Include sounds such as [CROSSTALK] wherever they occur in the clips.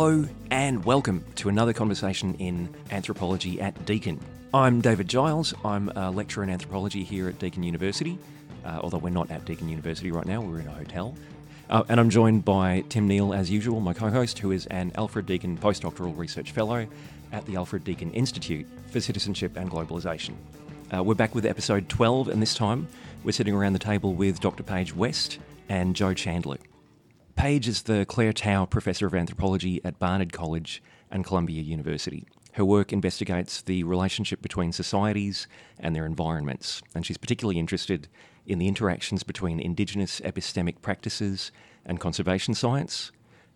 Hello and welcome to another conversation in anthropology at Deakin. I'm David Giles. I'm a lecturer in anthropology here at Deakin University, uh, although we're not at Deakin University right now, we're in a hotel. Uh, and I'm joined by Tim Neale, as usual, my co host, who is an Alfred Deakin postdoctoral research fellow at the Alfred Deakin Institute for Citizenship and Globalisation. Uh, we're back with episode 12, and this time we're sitting around the table with Dr. Paige West and Jo Chandler. Paige is the Claire Tow Professor of Anthropology at Barnard College and Columbia University. Her work investigates the relationship between societies and their environments, and she's particularly interested in the interactions between Indigenous epistemic practices and conservation science,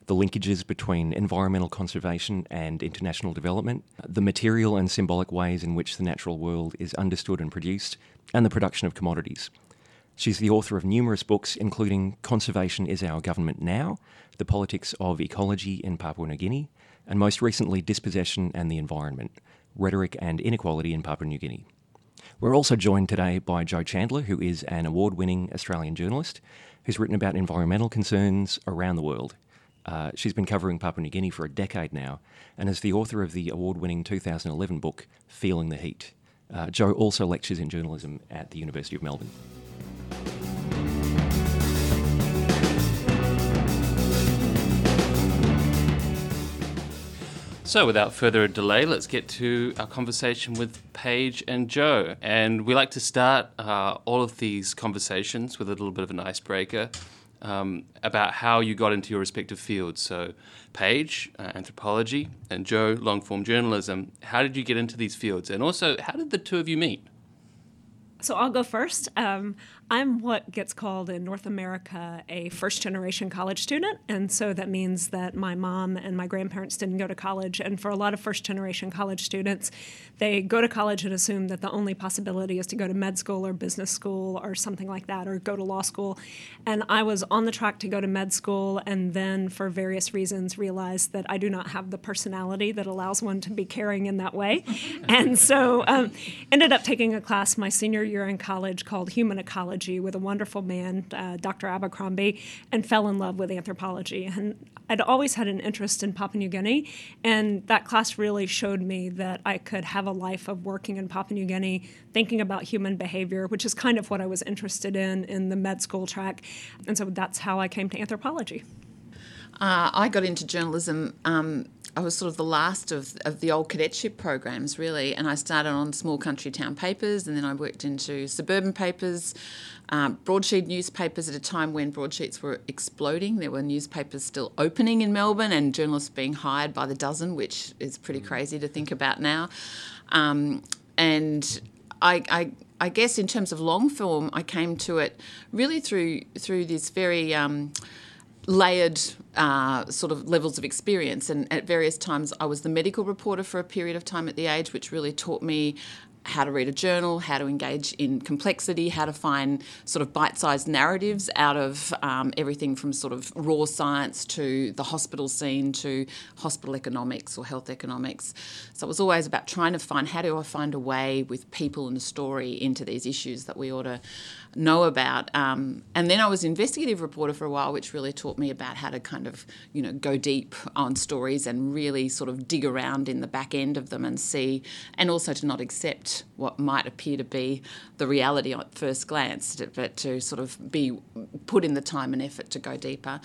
the linkages between environmental conservation and international development, the material and symbolic ways in which the natural world is understood and produced, and the production of commodities. She's the author of numerous books, including Conservation is Our Government Now, The Politics of Ecology in Papua New Guinea, and most recently, Dispossession and the Environment Rhetoric and Inequality in Papua New Guinea. We're also joined today by Jo Chandler, who is an award winning Australian journalist who's written about environmental concerns around the world. Uh, she's been covering Papua New Guinea for a decade now and is the author of the award winning 2011 book, Feeling the Heat. Uh, Jo also lectures in journalism at the University of Melbourne. So, without further delay, let's get to our conversation with Paige and Jo. And we like to start uh, all of these conversations with a little bit of an icebreaker um, about how you got into your respective fields. So, Paige, uh, anthropology, and Jo, long form journalism. How did you get into these fields? And also, how did the two of you meet? So I'll go first. Um, I'm what gets called in North America a first generation college student. And so that means that my mom and my grandparents didn't go to college. And for a lot of first generation college students, they go to college and assume that the only possibility is to go to med school or business school or something like that, or go to law school. And I was on the track to go to med school, and then for various reasons realized that I do not have the personality that allows one to be caring in that way. [LAUGHS] and so um, ended up taking a class my senior year in college called Human Ecology with a wonderful man, uh, Dr. Abercrombie, and fell in love with anthropology. And I'd always had an interest in Papua New Guinea, and that class really showed me that I could have a life of working in Papua New Guinea, thinking about human behavior, which is kind of what I was interested in in the med school track. And so that's how I came to anthropology. Uh, I got into journalism. Um, I was sort of the last of, of the old cadetship programs, really, and I started on small country town papers, and then I worked into suburban papers, um, broadsheet newspapers at a time when broadsheets were exploding. There were newspapers still opening in Melbourne, and journalists being hired by the dozen, which is pretty crazy to think about now. Um, and I, I, I, guess in terms of long form, I came to it really through through this very um, layered uh, sort of levels of experience. And at various times, I was the medical reporter for a period of time at the Age, which really taught me how to read a journal, how to engage in complexity, how to find sort of bite sized narratives out of um, everything from sort of raw science to the hospital scene to hospital economics or health economics. So it was always about trying to find how do I find a way with people and story into these issues that we ought to know about. Um, and then I was investigative reporter for a while, which really taught me about how to kind of, you know, go deep on stories and really sort of dig around in the back end of them and see, and also to not accept what might appear to be the reality at first glance, but to sort of be put in the time and effort to go deeper.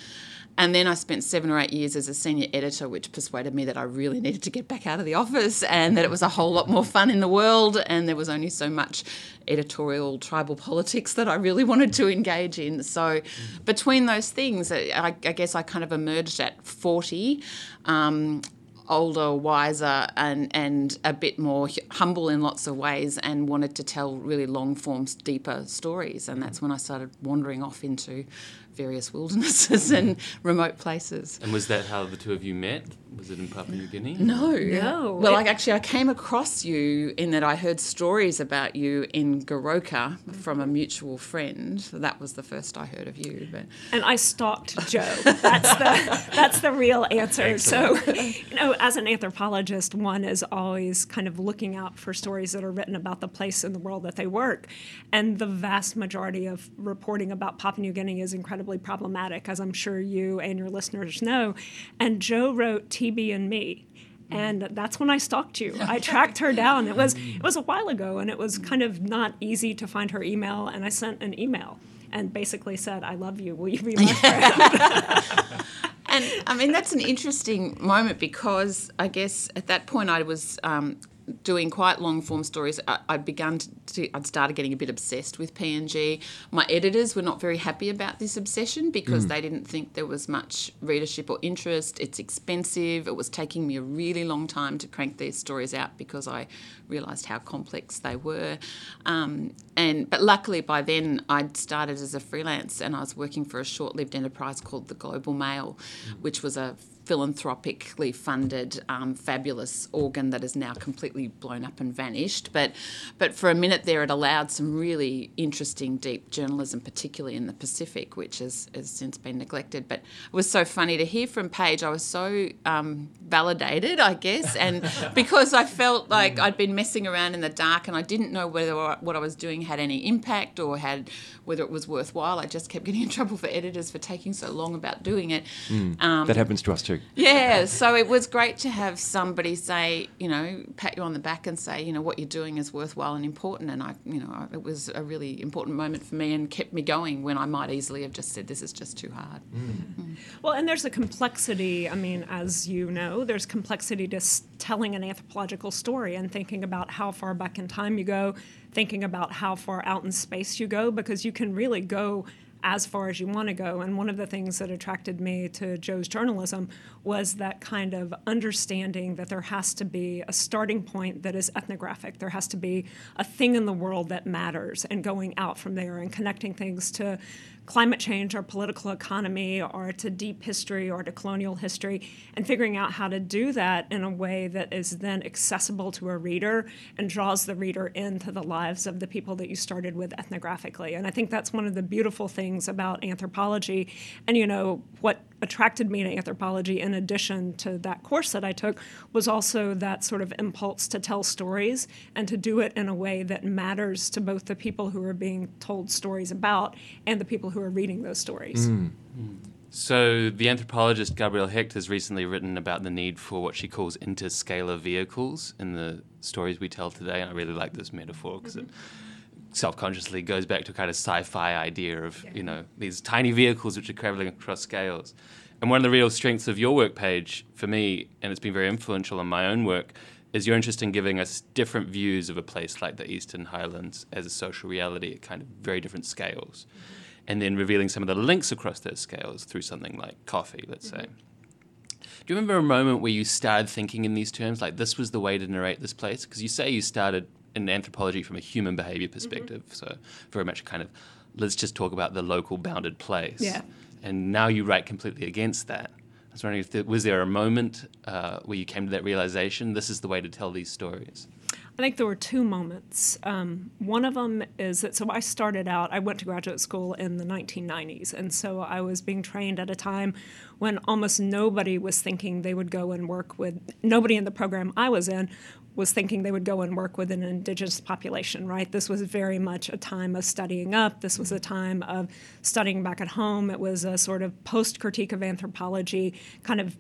And then I spent seven or eight years as a senior editor, which persuaded me that I really needed to get back out of the office and that it was a whole lot more fun in the world and there was only so much editorial tribal politics that I really wanted to engage in. So between those things, I, I guess I kind of emerged at 40. Um, older, wiser, and and a bit more humble in lots of ways, and wanted to tell really long form, deeper stories. And that's when I started wandering off into various wildernesses [LAUGHS] and remote places. And was that how the two of you met? Was it in Papua New Guinea? No, no. Well, like actually, I came across you in that I heard stories about you in Goroka from a mutual friend. That was the first I heard of you. But and I stalked Jo. That's the that's the real answer. Excellent. So, you know, as an anthropologist, one is always kind of looking out for stories that are written about the place in the world that they work, and the vast majority of reporting about Papua New Guinea is incredibly incredibly problematic, as I'm sure you and your listeners know. And Jo wrote TB and Me. Mm. And that's when I stalked you. I [LAUGHS] tracked her down. It was mm. it was a while ago, and it was mm. kind of not easy to find her email. And I sent an email and basically said, "I love you. Will you be my friend?" [LAUGHS] and I mean that's an interesting moment because I guess at that point I was um, doing quite long form stories, I, would begun to, I'd started getting a bit obsessed with PNG. My editors were not very happy about this obsession because mm. they didn't think there was much readership or interest. It's expensive. It was taking me a really long time to crank these stories out because I realised how complex they were. Um, and but luckily by then I'd started as a freelance and I was working for a short-lived enterprise called the Global Mail, mm. which was a philanthropically funded, um, fabulous organ that is now completely blown up and vanished. But, but for a minute there, it allowed some really interesting, deep journalism, particularly in the Pacific, which has, has since been neglected. But it was so funny to hear from Paige. I was so um, validated, I guess, and [LAUGHS] because I felt like I'd been messing around in the dark and I didn't know whether what I was doing had any impact or had whether it was worthwhile. I just kept getting in trouble for editors for taking so long about doing it. Mm, um, that happens to us too. [LAUGHS] Yeah, so it was great to have somebody say, you know, pat you on the back and say, you know, what you're doing is worthwhile and important. And I, you know, it was a really important moment for me and kept me going when I might easily have just said, this is just too hard. Mm. Mm. Well, and there's a complexity. I mean, as you know, there's complexity to telling an anthropological story and thinking about how far back in time you go, thinking about how far out in space you go, because you can really go as far as you want to go. And one of the things that attracted me to Jo's journalism was that kind of understanding that there has to be a starting point that is ethnographic. There has to be a thing in the world that matters, and going out from there and connecting things to climate change or political economy or to deep history or to colonial history and figuring out how to do that in a way that is then accessible to a reader and draws the reader into the lives of the people that you started with ethnographically. And I think that's one of the beautiful things about anthropology. And you know, what attracted me to anthropology in addition to that course that I took was also that sort of impulse to tell stories and to do it in a way that matters to both the people who are being told stories about and the people who are reading those stories. Mm. So, the anthropologist Gabrielle Hecht has recently written about the need for what she calls interscalar vehicles in the stories we tell today. And I really like this metaphor because mm-hmm. it self-consciously goes back to a kind of sci-fi idea of yeah. you know these tiny vehicles which are traveling across scales and one of the real strengths of your work Paige for me and it's been very influential on my own work is your interest in giving us different views of a place like the eastern highlands as a social reality at kind of very different scales mm-hmm. And then revealing some of the links across those scales through something like coffee let's mm-hmm. say do you remember a moment where you started thinking in these terms like this was the way to narrate this place because you say you started in anthropology from a human behavior mm-hmm. perspective. Mm-hmm. So very much kind of let's just talk about the local bounded place. Yeah. And now you write completely against that. I was wondering if there, was there a moment uh, where you came to that realization? This is the way to tell these stories. I think there were two moments. Um, one of them is that so I started out, I went to graduate school in the 1990s, and so I was being trained at a time when almost nobody was thinking they would go and work with, nobody in the program I was in was thinking they would go and work with an indigenous population, right? This was very much a time of studying up. This was a time of studying back at home. It was a sort of post critique of anthropology, kind of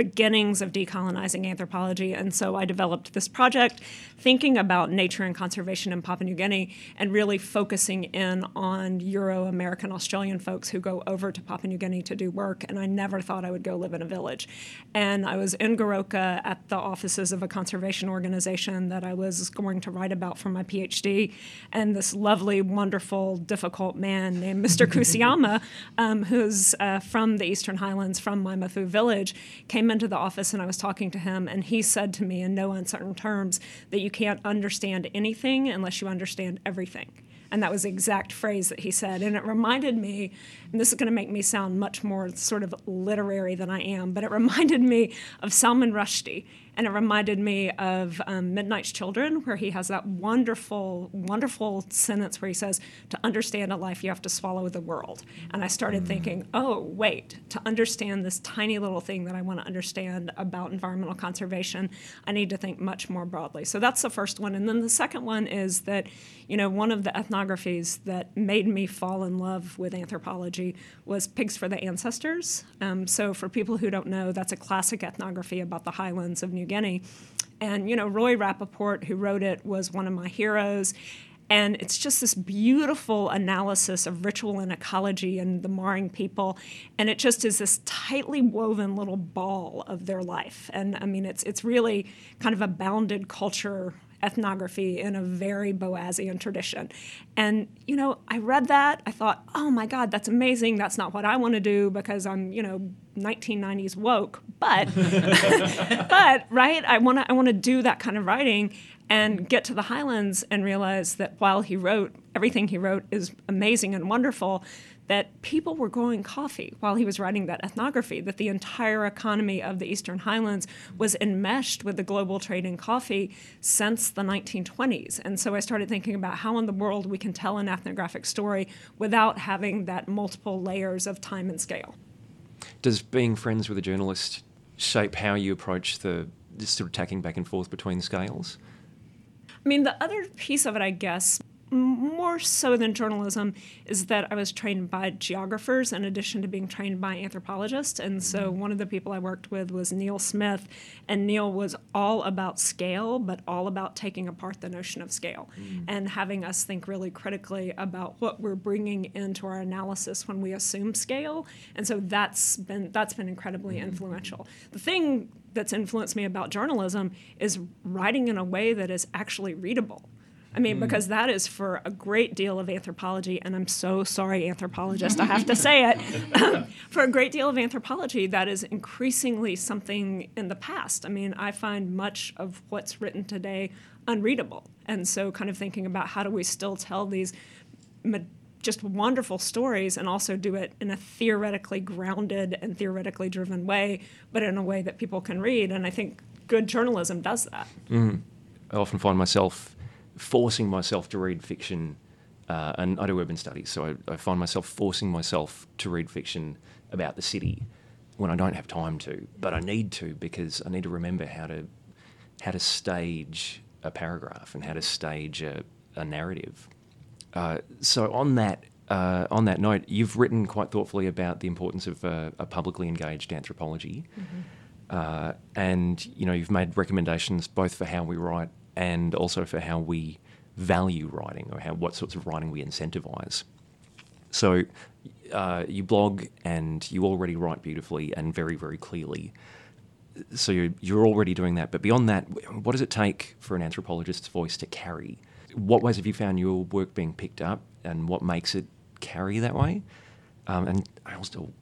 beginnings of decolonizing anthropology. And so I developed this project thinking about nature and conservation in Papua New Guinea and really focusing in on Euro American Australian folks who go over to Papua New Guinea to do work. And I never thought I would go live in a village. And I was in Goroka at the offices of a conservation organization that I was going to write about for my PhD. And this lovely, wonderful, difficult man named Mr. [LAUGHS] Kusiyama, um, who's uh, from the Eastern Highlands, from Maimafu village, came into the office and I was talking to him, and he said to me in no uncertain terms that you can't understand anything unless you understand everything. And that was the exact phrase that he said. And it reminded me, and this is going to make me sound much more sort of literary than I am, but it [LAUGHS] reminded me of Salman Rushdie And it reminded me of um, Midnight's Children, where he has that wonderful, wonderful sentence where he says, To understand a life, you have to swallow the world. And I started thinking, oh, wait, to understand this tiny little thing that I want to understand about environmental conservation, I need to think much more broadly. So that's the first one. And then the second one is that, you know, one of the ethnographies that made me fall in love with anthropology was Pigs for the Ancestors. Um, so for people who don't know, that's a classic ethnography about the highlands of New And, you know, Roy Rappaport, who wrote it, was one of my heroes. And it's just this beautiful analysis of ritual and ecology and the Maring people. And it just is this tightly woven little ball of their life. And I mean, it's, it's really kind of a bounded culture ethnography in a very Boasian tradition. And, you know, I read that. I thought, oh my God, that's amazing. That's not what I want to do because I'm, you know, 1990s woke. But, [LAUGHS] but right, I want to I want to do that kind of writing and get to the Highlands and realize that while he wrote, everything he wrote is amazing and wonderful, that people were growing coffee while he was writing that ethnography, that the entire economy of the Eastern Highlands was enmeshed with the global trade in coffee since the 1920s. And so I started thinking about how in the world we can tell an ethnographic story without having that multiple layers of time and scale. Does being friends with a journalist shape how you approach the sort of tacking back and forth between scales? I mean, the other piece of it, I guess, more so than journalism, is that I was trained by geographers in addition to being trained by anthropologists. And so one of the people I worked with was Neil Smith, and Neil was all about scale, but all about taking apart the notion of scale mm. and having us think really critically about what we're bringing into our analysis when we assume scale. And so that's been that's been incredibly mm. influential. The thing that's influenced me about journalism is writing in a way that is actually readable. I mean, mm. because that is for a great deal of anthropology, and I'm so sorry, anthropologist, I have to [LAUGHS] say it. [COUGHS] for a great deal of anthropology, that is increasingly something in the past. I mean, I find much of what's written today unreadable. And so, kind of thinking about how do we still tell these just wonderful stories and also do it in a theoretically grounded and theoretically driven way, but in a way that people can read. And I think good journalism does that. Mm. I often find myself forcing myself to read fiction, uh, and I do urban studies, so I, I, find myself forcing myself to read fiction about the city when I don't have time to, but I need to because I need to remember how to how to stage a paragraph and how to stage a, a narrative. Uh, so on that uh, on that note, you've written quite thoughtfully about the importance of uh, a publicly engaged anthropology, mm-hmm. Uh, and you know you've made recommendations both for how we write and also for how we value writing or how what sorts of writing we incentivize. So uh, you blog and you already write beautifully and very very clearly. So you're, you're already doing that, but beyond that, what does it take for an anthropologist's voice to carry? What ways have you found your work being picked up, and what makes it carry that way? Um, and I also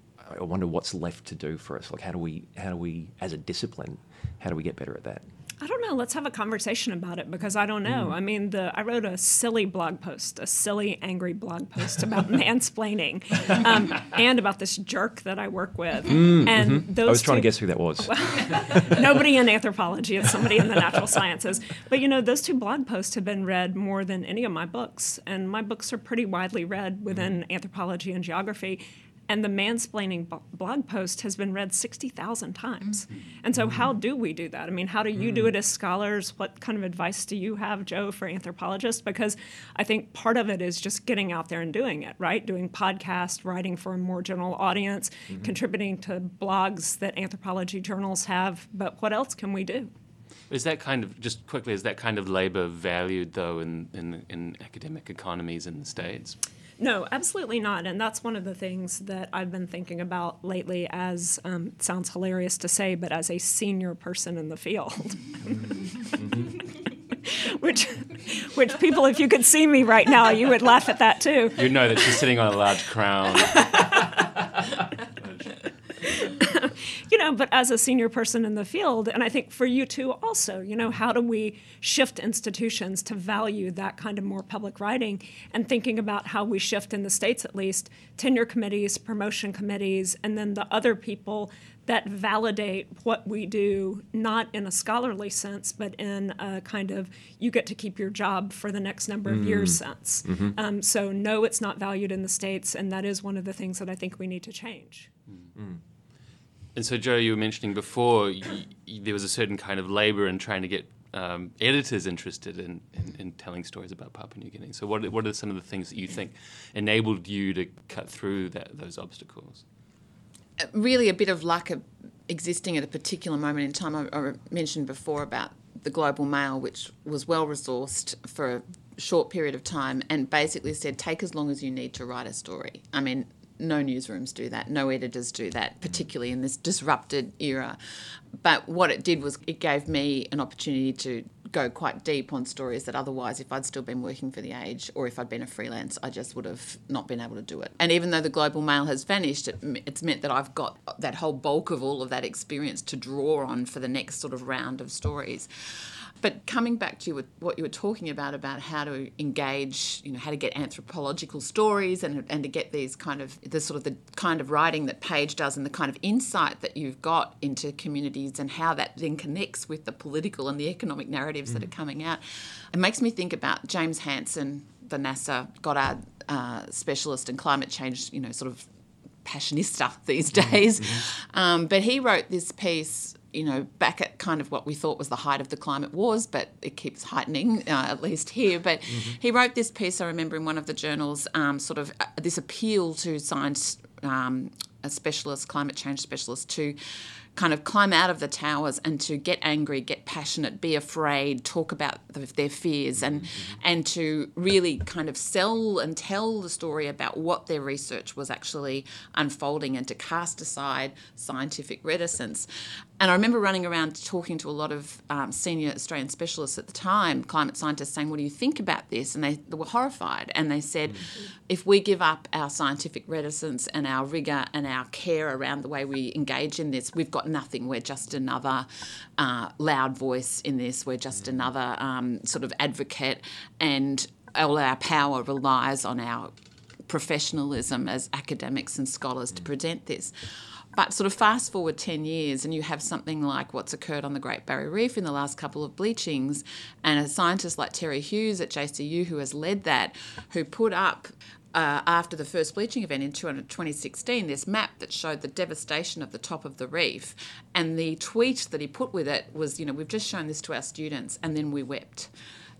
I wonder what's left to do for us. Like, how do we, how do we, as a discipline, how do we get better at that? I don't know. Let's have a conversation about it because I don't know. Mm. I mean, the I wrote a silly blog post, a silly, angry blog post about [LAUGHS] mansplaining, um, and about this jerk that I work with. Mm, and mm-hmm. those I was trying to guess who that was. Well, [LAUGHS] nobody in anthropology. It's somebody in the natural sciences. But you know, those two blog posts have been read more than any of my books, and my books are pretty widely read within mm. anthropology and geography and the mansplaining blog post has been read 60,000 times. Mm-hmm. And so, how do we do that? I mean, how do you do it as scholars? What kind of advice do you have, Jo, for anthropologists? Because I think part of it is just getting out there and doing it, right? Doing podcasts, writing for a more general audience, mm-hmm. contributing to blogs that anthropology journals have. But what else can we do? Is that kind of just quickly? Is that kind of labor valued though in in, in academic economies in the states? No, absolutely not. And that's one of the things that I've been thinking about lately as um, sounds hilarious to say, but as a senior person in the field. Mm-hmm. [LAUGHS] which, which people, if you could see me right now, you would laugh at that too. You'd know that she's sitting on a large crown. [LAUGHS] know, but as a senior person in the field, and I think for you too also, you know, how do we shift institutions to value that kind of more public writing and thinking about how we shift in the states at least tenure committees, promotion committees, and then the other people that validate what we do, not in a scholarly sense, but in a kind of you get to keep your job for the next number of years mm-hmm. sense. Mm-hmm. Um, so, no, it's not valued in the States, and that is one of the things that I think we need to change. Mm. Mm. And so, Jo, you were mentioning before y y there was a certain kind of labor in trying to get um, editors interested in, in, in telling stories about Papua New Guinea. So, what, what are some of the things that you think enabled you to cut through that, those obstacles? really a bit of luck existing at a particular moment in time. I, I mentioned before about the Global Mail, which was well resourced for a short period of time and basically said, take as long as you need to write a story. I mean, no newsrooms do that, no editors do that, particularly in this disrupted era. But what it did was it gave me an opportunity to go quite deep on stories that otherwise, if I'd still been working for The Age or if I'd been a freelance, I just would have not been able to do it. And even though the Global Mail has vanished, it, it's meant that I've got that whole bulk of all of that experience to draw on for the next sort of round of stories. But coming back to what you were talking about, about how to engage, you know, how to get anthropological stories and, and to get these kind of, the sort of the kind of writing that Paige does and the kind of insight that you've got into communities and how that then connects with the political and the economic narratives mm. that are coming out. It makes me think about James Hansen, the NASA Goddard uh, specialist in climate change, you know, sort of passionista these days. Mm-hmm. Um, but he wrote this piece you know, back at kind of what we thought was the height of the climate wars, but it keeps heightening, uh, at least here. But mm-hmm. he wrote this piece, I remember, in one of the journals, um, sort of uh, this appeal to science, um, a specialist, climate change specialists, to kind of climb out of the towers and to get angry, get passionate, be afraid, talk about the, their fears, and mm-hmm. and to really kind of sell and tell the story about what their research was actually unfolding, and to cast aside scientific reticence. And I remember running around talking to a lot of um, senior Australian specialists at the time, climate scientists, saying, What do you think about this? And they, they were horrified. And they said, mm-hmm. If we give up our scientific reticence and our rigour and our care around the way we engage in this, we've got nothing. We're just another uh, loud voice in this, we're just mm-hmm. another um, sort of advocate. And all our power relies on our professionalism as academics and scholars to mm. present this. But sort of fast forward 10 years, and you have something like what's occurred on the Great Barrier Reef in the last couple of bleachings, and a scientist like Terry Hughes at JCU, who has led that, who put up uh, after the first bleaching event in 2016, this map that showed the devastation of the top of the reef. And the tweet that he put with it was, you know, we've just shown this to our students, and then we wept.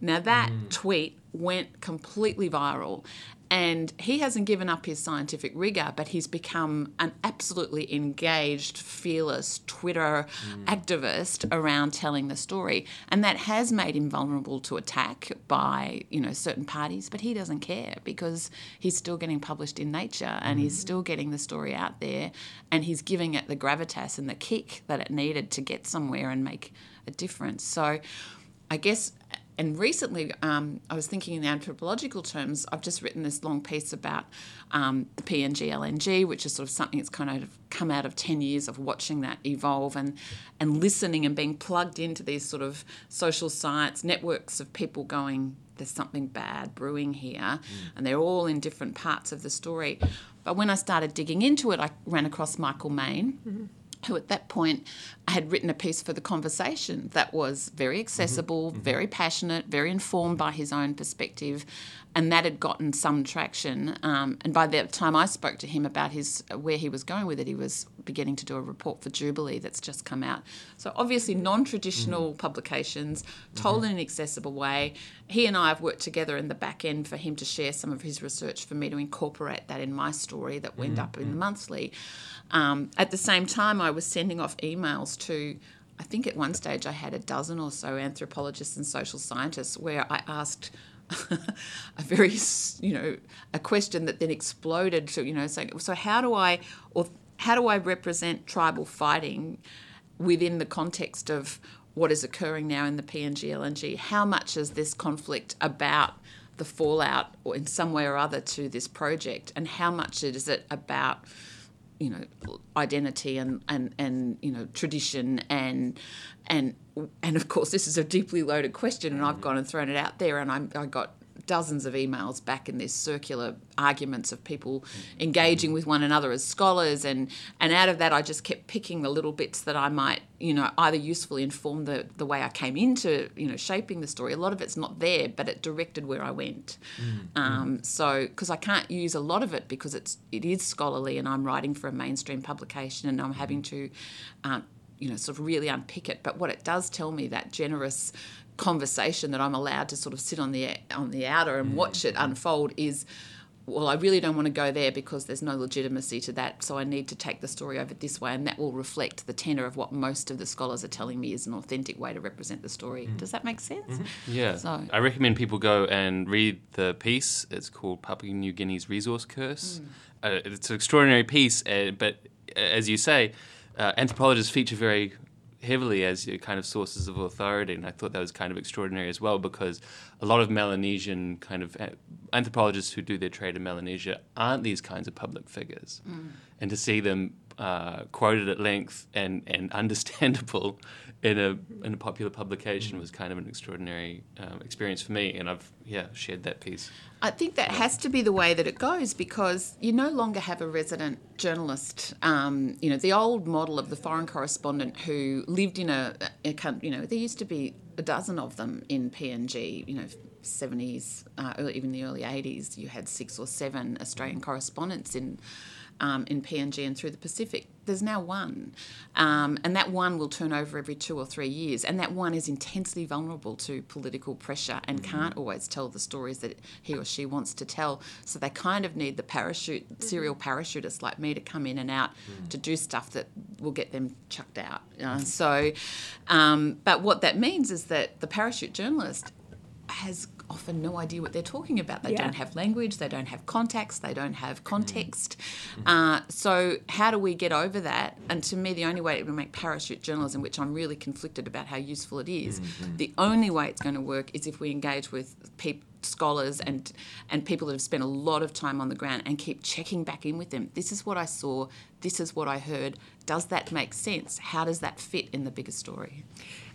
Now, that mm. tweet went completely viral. And he hasn't given up his scientific rigour, but he's become an absolutely engaged, fearless Twitter mm. activist around telling the story. And that has made him vulnerable to attack by, you know, certain parties, but he doesn't care because he's still getting published in Nature and mm. he's still getting the story out there and he's giving it the gravitas and the kick that it needed to get somewhere and make a difference. So I guess and recently, um, I was thinking in anthropological terms. I've just written this long piece about um, the PNG LNG, which is sort of something that's kind of come out of 10 years of watching that evolve and, and listening and being plugged into these sort of social science networks of people going, there's something bad brewing here. Mm. And they're all in different parts of the story. But when I started digging into it, I ran across Michael Main. Mm-hmm who at that point had written a piece for the conversation that was very accessible, mm-hmm. very passionate, very informed by his own perspective, and that had gotten some traction. Um, and by the time I spoke to him about his where he was going with it, he was beginning to do a report for Jubilee that's just come out. So obviously non-traditional mm-hmm. publications, told mm-hmm. in an accessible way. He and I have worked together in the back end for him to share some of his research for me to incorporate that in my story that went up in the mm-hmm. monthly. Um, at the same time, I was sending off emails to, I think at one stage I had a dozen or so anthropologists and social scientists where I asked [LAUGHS] a very, you know, a question that then exploded to, you know, saying, so how do I, or how do I represent tribal fighting within the context of what is occurring now in the PNG LNG? How much is this conflict about the fallout or in some way or other to this project? And how much is it about you know identity and and and you know tradition and and and of course this is a deeply loaded question and I've mm. gone and thrown it out there and I'm, I got dozens of emails back in this circular arguments of people engaging with one another as scholars and and out of that I just kept picking the little bits that I might you know either usefully inform the the way I came into you know shaping the story. A lot of it's not there but it directed where I went. Mm. um, so because I can't use a lot of it because it's it is scholarly and I'm writing for a mainstream publication and I'm having to um, you know sort of really unpick it. But what it does tell me that generous conversation that I'm allowed to sort of sit on the on the outer and watch it unfold is well, I really don't want to go there because there's no legitimacy to that. So I need to take the story over this way, and that will reflect the tenor of what most of the scholars are telling me is an authentic way to represent the story. Mm-hmm. Does that make sense? Mm-hmm. Yeah. So I recommend people go and read the piece. It's called Papua New Guinea's Resource Curse. Mm. Uh, it's an extraordinary piece, uh, but uh, as you say, uh, anthropologists feature very heavily as your kind of sources of authority, and I thought that was kind of extraordinary as well because a lot of Melanesian kind of anthropologists who do their trade in Melanesia aren't these kinds of public figures, mm. and to see them uh, quoted at length and and [LAUGHS] understandable in a in a popular publication was kind of an extraordinary um, experience for me, and I've yeah shared that piece. I think that has to be the way that it goes because you no longer have a resident journalist. Um, you know, the old model of the foreign correspondent who lived in a, a you know, there used to be a dozen of them in PNG. You know, 70s, uh, even the early 80s, you had six or seven Australian correspondents in um, in PNG and through the Pacific. There's now one, um, and that one will turn over every two or three years, and that one is intensely vulnerable to political pressure and mm-hmm. can't always tell the stories that he or she wants to tell. So they kind of need the parachute, mm-hmm. serial parachutists like me to come in and out mm-hmm. to do stuff that will get them chucked out. Uh, so, um, but what that means is that the parachute journalist has often no idea what they're talking about. They yeah. don't have language, they don't have contacts, they don't have context. Mm-hmm. Uh, so, how do we get over that? And to me, the only way to make parachute journalism, which I'm really conflicted about how useful it is, mm-hmm. the only way it's going to work is if we engage with people scholars and and people that have spent a lot of time on the ground and keep checking back in with them. This is what I saw. This is what I heard. Does that make sense? How does that fit in the bigger story?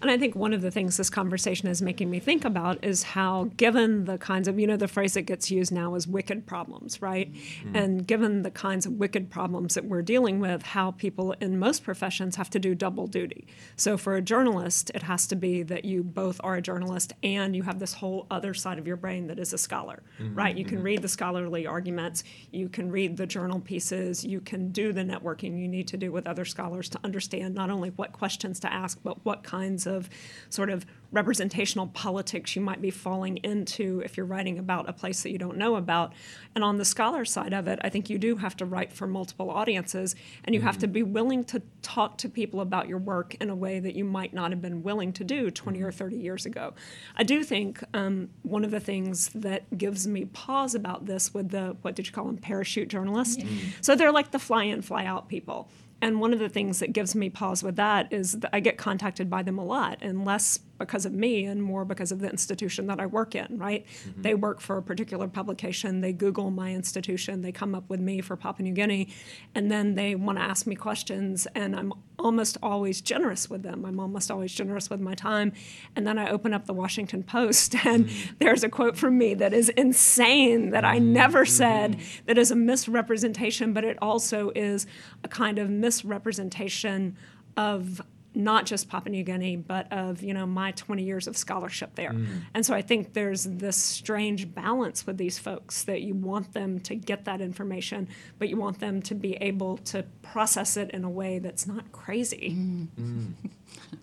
And I think one of the things this conversation is making me think about is how, given the kinds of, you know, the phrase that gets used now is wicked problems, right? Mm-hmm. And given the kinds of wicked problems that we're dealing with, how people in most professions have to do double duty. So for a journalist, it has to be that you both are a journalist and you have this whole other side of your brain that is a scholar, mm-hmm. right? You can mm-hmm. read the scholarly arguments, you can read the journal pieces, you can do the networking you need to do with other scholars to understand not only what questions to ask, but what kinds of of sort of representational politics you might be falling into if you're writing about a place that you don't know about. And on the scholar side of it, I think you do have to write for multiple audiences and you mm-hmm. have to be willing to talk to people about your work in a way that you might not have been willing to do 20 or mm-hmm. 30 years ago. I do think um, one of the things that gives me pause about this with the, what did you call them, parachute journalists? Mm-hmm. So they're like the fly in, fly out people. And one of the things that gives me pause with that is that I get contacted by them a lot, and less because of me and more because of the institution that I work in, right? Mm-hmm. They work for a particular publication, they Google my institution, they come up with me for Papua New Guinea, and then they want to ask me questions, and I'm almost always generous with them. I'm almost always generous with my time. And then I open up the Washington Post, [LAUGHS] and mm-hmm. there's a quote from me that is insane that I mm-hmm. never said, mm-hmm. that is a misrepresentation, but it also is a kind of misrepresentation of not just Papua New Guinea, but of you know my 20 years of scholarship there. Mm. And so I think there's this strange balance with these folks that you want them to get that information, but you want them to be able to process it in a way that's not crazy. Mm. Mm. [LAUGHS]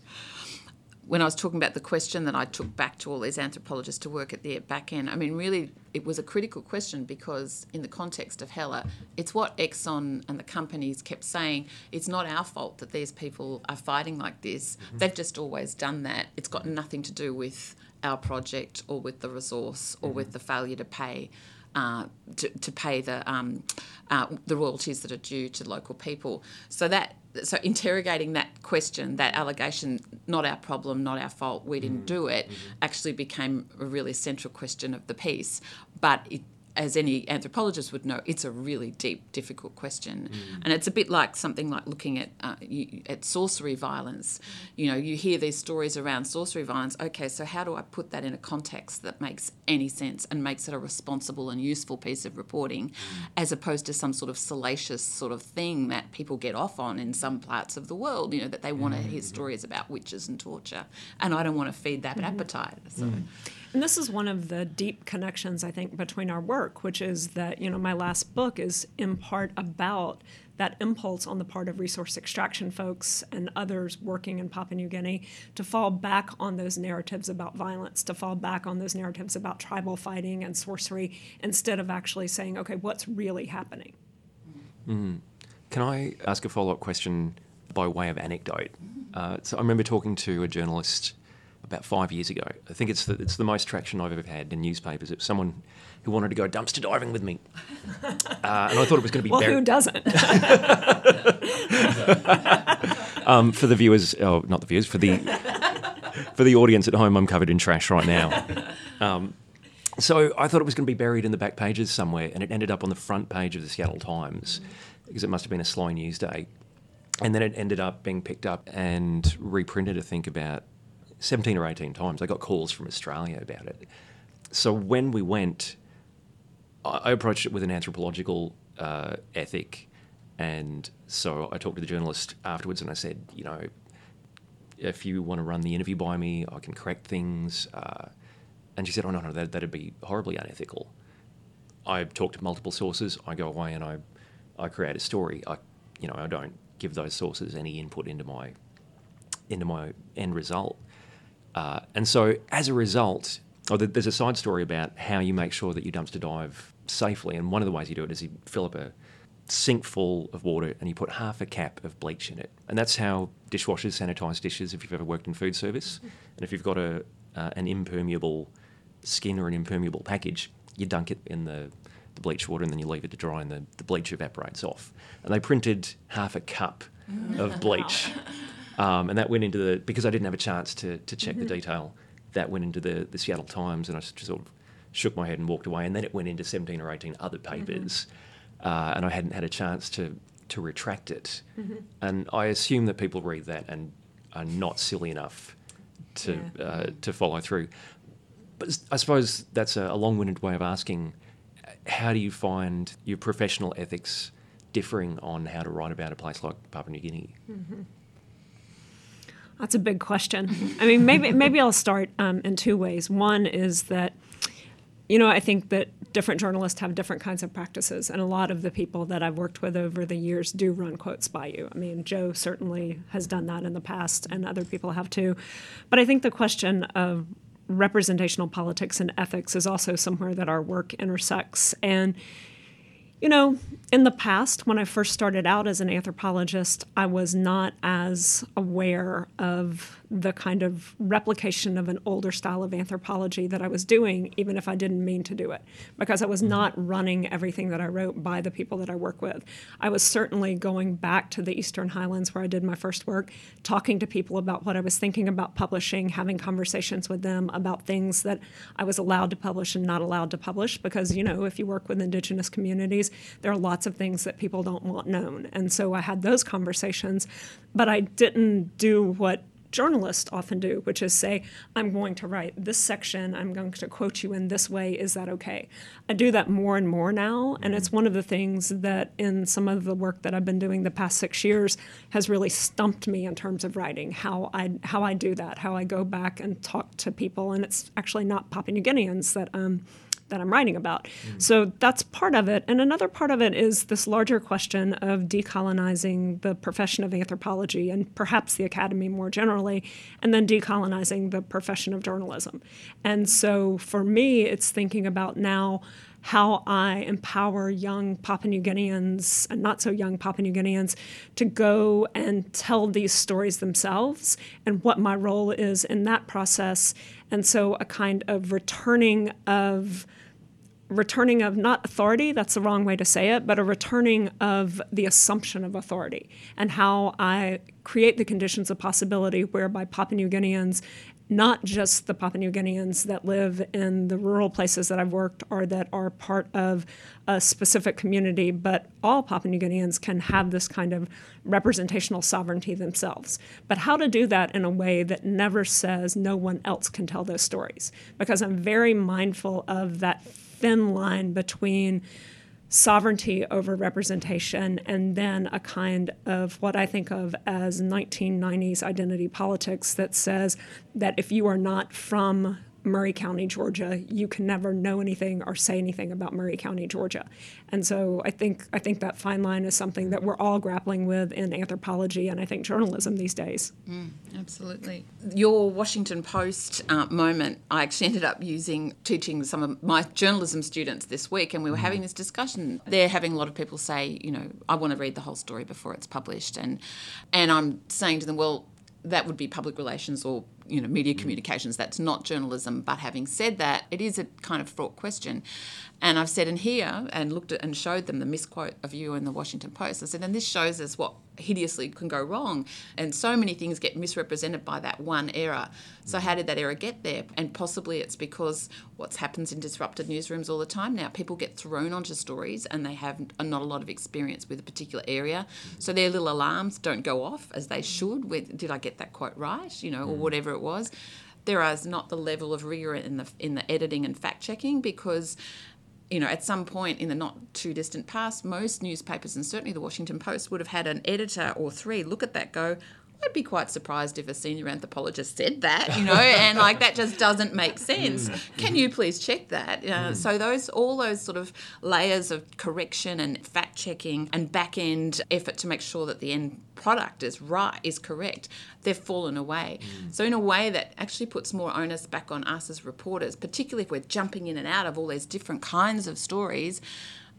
when I was talking about the question that I took back to all these anthropologists to work at the back end, I mean, really, it was a critical question because, in the context of Hela, it's what Exxon and the companies kept saying it's not our fault that these people are fighting like this. Mm-hmm. They've just always done that. It's got nothing to do with our project or with the resource or mm-hmm. with the failure to pay. Uh, to, to, pay the um, uh, the royalties that are due to local people. So that so interrogating that question, that allegation, not our problem, not our fault, we didn't mm. do it, mm-hmm. actually became a really central question of the piece. But it, as any anthropologist would know, it's a really deep, difficult question, mm. and it's a bit like something like looking at uh, you, at sorcery violence. You know, you hear these stories around sorcery violence. Okay, so how do I put that in a context that makes any sense and makes it a responsible and useful piece of reporting, mm. as opposed to some sort of salacious sort of thing that people get off on in some parts of the world. You know, that they want to mm. hear stories about witches and torture, and I don't want to feed that mm-hmm. appetite. So. Mm. And this is one of the deep connections, I think, between our work, which is that, you know, my last book is in part about that impulse on the part of resource extraction folks and others working in Papua New Guinea to fall back on those narratives about violence, to fall back on those narratives about tribal fighting and sorcery, instead of actually saying, okay, what's really happening? Mm. Can I ask a follow up question by way of anecdote? Uh, so I remember talking to a journalist about five years ago. I think it's the, it's the most traction I've ever had in newspapers. It was someone who wanted to go dumpster diving with me, [LAUGHS] uh, and I thought it was going to be. Well, who doesn't? [LAUGHS] um, for the viewers, oh, not the viewers, for the for the audience at home, I'm covered in trash right now. Um, so I thought it was going to be buried in the back pages somewhere, and it ended up on the front page of the Seattle Times because it must have been a slow news day. And then it ended up being picked up and reprinted, I think, about 17 or 18 times. I got calls from Australia about it. So when we went, I approached it with an anthropological uh, ethic. And so I talked to the journalist afterwards and I said, you know, if you want to run the interview by me, I can correct things. Uh, and she said, oh, no, no, that, that'd be horribly unethical. I talk to multiple sources. I go away and I, I create a story. I, you know, I don't give those sources any input into my, into my end result. Uh, and so as a result, oh, there's a side story about how you make sure that you dumpster dive safely. And one of the ways you do it is you fill up a sink full of water and you put half a cap of bleach in it. And that's how dishwashers sanitize dishes if you've ever worked in food service. [LAUGHS] And if you've got a, uh, an impermeable skin or an impermeable package, you dunk it in the, the bleach water and then you leave it to dry and the, the bleach evaporates off. And they printed half a cup [LAUGHS] of bleach [LAUGHS] um, and that went into the because I didn't have a chance to to check mm-hmm. the detail. That went into the the Seattle Times, and I just sort of shook my head and walked away. And then it went into seventeen or eighteen other mm-hmm. papers, mm-hmm. uh, and I hadn't had a chance to to retract it. Mm-hmm. And I assume that people read that and are not silly enough to yeah. uh, to follow through. But I suppose that's a, a long-winded way of asking: How do you find your professional ethics differing on how to write about a place like Papua New Guinea? Mm-hmm. That's a big question. I mean, maybe maybe I'll start um, in two ways. One is that, you know, I think that different journalists have different kinds of practices, and a lot of the people that I've worked with over the years do run quotes by you. I mean, Jo certainly has done that in the past, and other people have too. But I think the question of representational politics and ethics is also somewhere that our work intersects, and you know, in the past, when I first started out as an anthropologist, I was not as aware of the kind of replication of an older style of anthropology that I was doing, even if I didn't mean to do it, because I was mm-hmm. not running everything that I wrote by the people that I work with. I was certainly going back to the Eastern Highlands where I did my first work, talking to people about what I was thinking about publishing, having conversations with them about things that I was allowed to publish and not allowed to publish, because, you know, if you work with Indigenous communities, there are lots of things that people don't want known. And so I had those conversations, but I didn't do what journalists often do, which is say, I'm going to write this section, I'm going to quote you in this way, is that okay? I do that more and more now, and it's one of the things that in some of the work that I've been doing the past six years has really stumped me in terms of writing, how I, how I do that, how I go back and talk to people, and it's actually not Papua New Guineans that um, that I'm writing about. Mm. So that's part of it. And another part of it is this larger question of decolonizing the profession of anthropology and perhaps the academy more generally, and then decolonizing the profession of journalism. And so for me, it's thinking about now how I empower young Papua New Guineans and not so young Papua New Guineans to go and tell these stories themselves and what my role is in that process. And so a kind of returning of returning of not authority, that's the wrong way to say it, but a returning of the assumption of authority and how I create the conditions of possibility whereby Papua New Guineans not just the Papua New Guineans that live in the rural places that I've worked or that are part of a specific community, but all Papua New Guineans can have this kind of representational sovereignty themselves. But how to do that in a way that never says no one else can tell those stories? Because I'm very mindful of that thin line between sovereignty over representation, and then a kind of what I think of as 1990s identity politics that says that if you are not from Murray County, Georgia, you can never know anything or say anything about Murray County, Georgia. And so I think I think that fine line is something that we're all grappling with in anthropology and I think journalism these days. Mm, absolutely. Your Washington Post uh, moment, I actually ended up using teaching some of my journalism students this week, and we were mm. having this discussion. They're having a lot of people say, you know, I want to read the whole story before it's published, and and I'm saying to them, well, that would be public relations or you know media mm. communications that's not journalism but having said that it is a kind of fraught question and I've said in here and looked at and showed them the misquote of you in the Washington Post. I said, and this shows us what hideously can go wrong. And so many things get misrepresented by that one error. So, how did that error get there? And possibly it's because what happens in disrupted newsrooms all the time now. People get thrown onto stories and they have not a lot of experience with a particular area. So, their little alarms don't go off as they should with, did I get that quote right? You know, or mm. whatever it was. There is not the level of rigor in the in the editing and fact checking because you know, at some point in the not too distant past, most newspapers and certainly the Washington Post would have had an editor or three look at that, go, I'd be quite surprised if a senior anthropologist said that, you know, and like that just doesn't make sense. Mm. Can you please check that? Uh, mm. So those all those sort of layers of correction and fact checking and back end effort to make sure that the end product is right is correct, they've fallen away. Mm. So in a way that actually puts more onus back on us as reporters, particularly if we're jumping in and out of all these different kinds of stories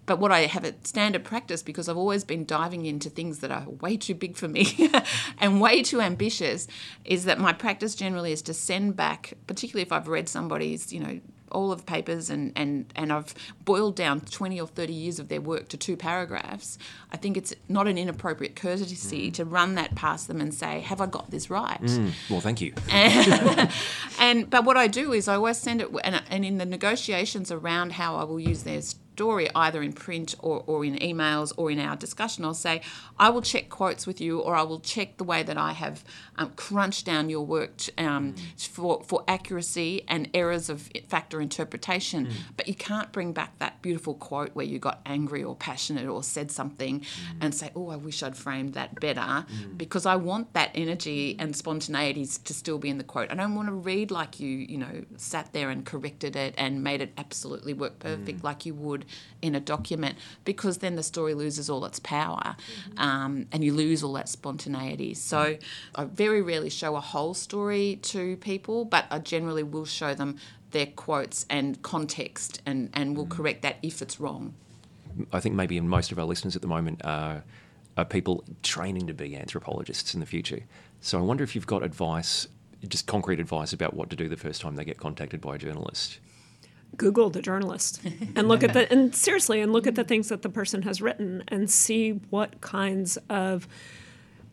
but what I have a standard practice because I've always been diving into things that are way too big for me [LAUGHS] and way too ambitious is that my practice generally is to send back, particularly if I've read somebody's, you know, all of papers and, and, and I've boiled down 20 or 30 years of their work to two paragraphs, I think it's not an inappropriate courtesy mm. to run that past them and say, have I got this right? Mm. Well, thank you. And, [LAUGHS] and, But what I do is I always send it, and, and in the negotiations around how I will use their story, either in print or, or in emails or in our discussion, I'll say, I will check quotes with you or I will check the way that I have um, crunched down your work um, mm. for, for accuracy and errors of factor interpretation. Mm. But you can't bring back that beautiful quote where you got angry or passionate or said something mm. and say, oh, I wish I'd framed that better mm. because I want that energy and spontaneity to still be in the quote. I don't want to read like you, you know, sat there and corrected it and made it absolutely work perfect mm. like you would in a document because then the story loses all its power mm-hmm. um, and you lose all that spontaneity. So I very rarely show a whole story to people, but I generally will show them their quotes and context and, and will mm. correct that if it's wrong. I think maybe most of our listeners at the moment are, are people training to be anthropologists in the future. So I wonder if you've got advice, just concrete advice about what to do the first time they get contacted by a journalist. Google the journalist and look at the [LAUGHS] and seriously and look at the things that the person has written and see what kinds of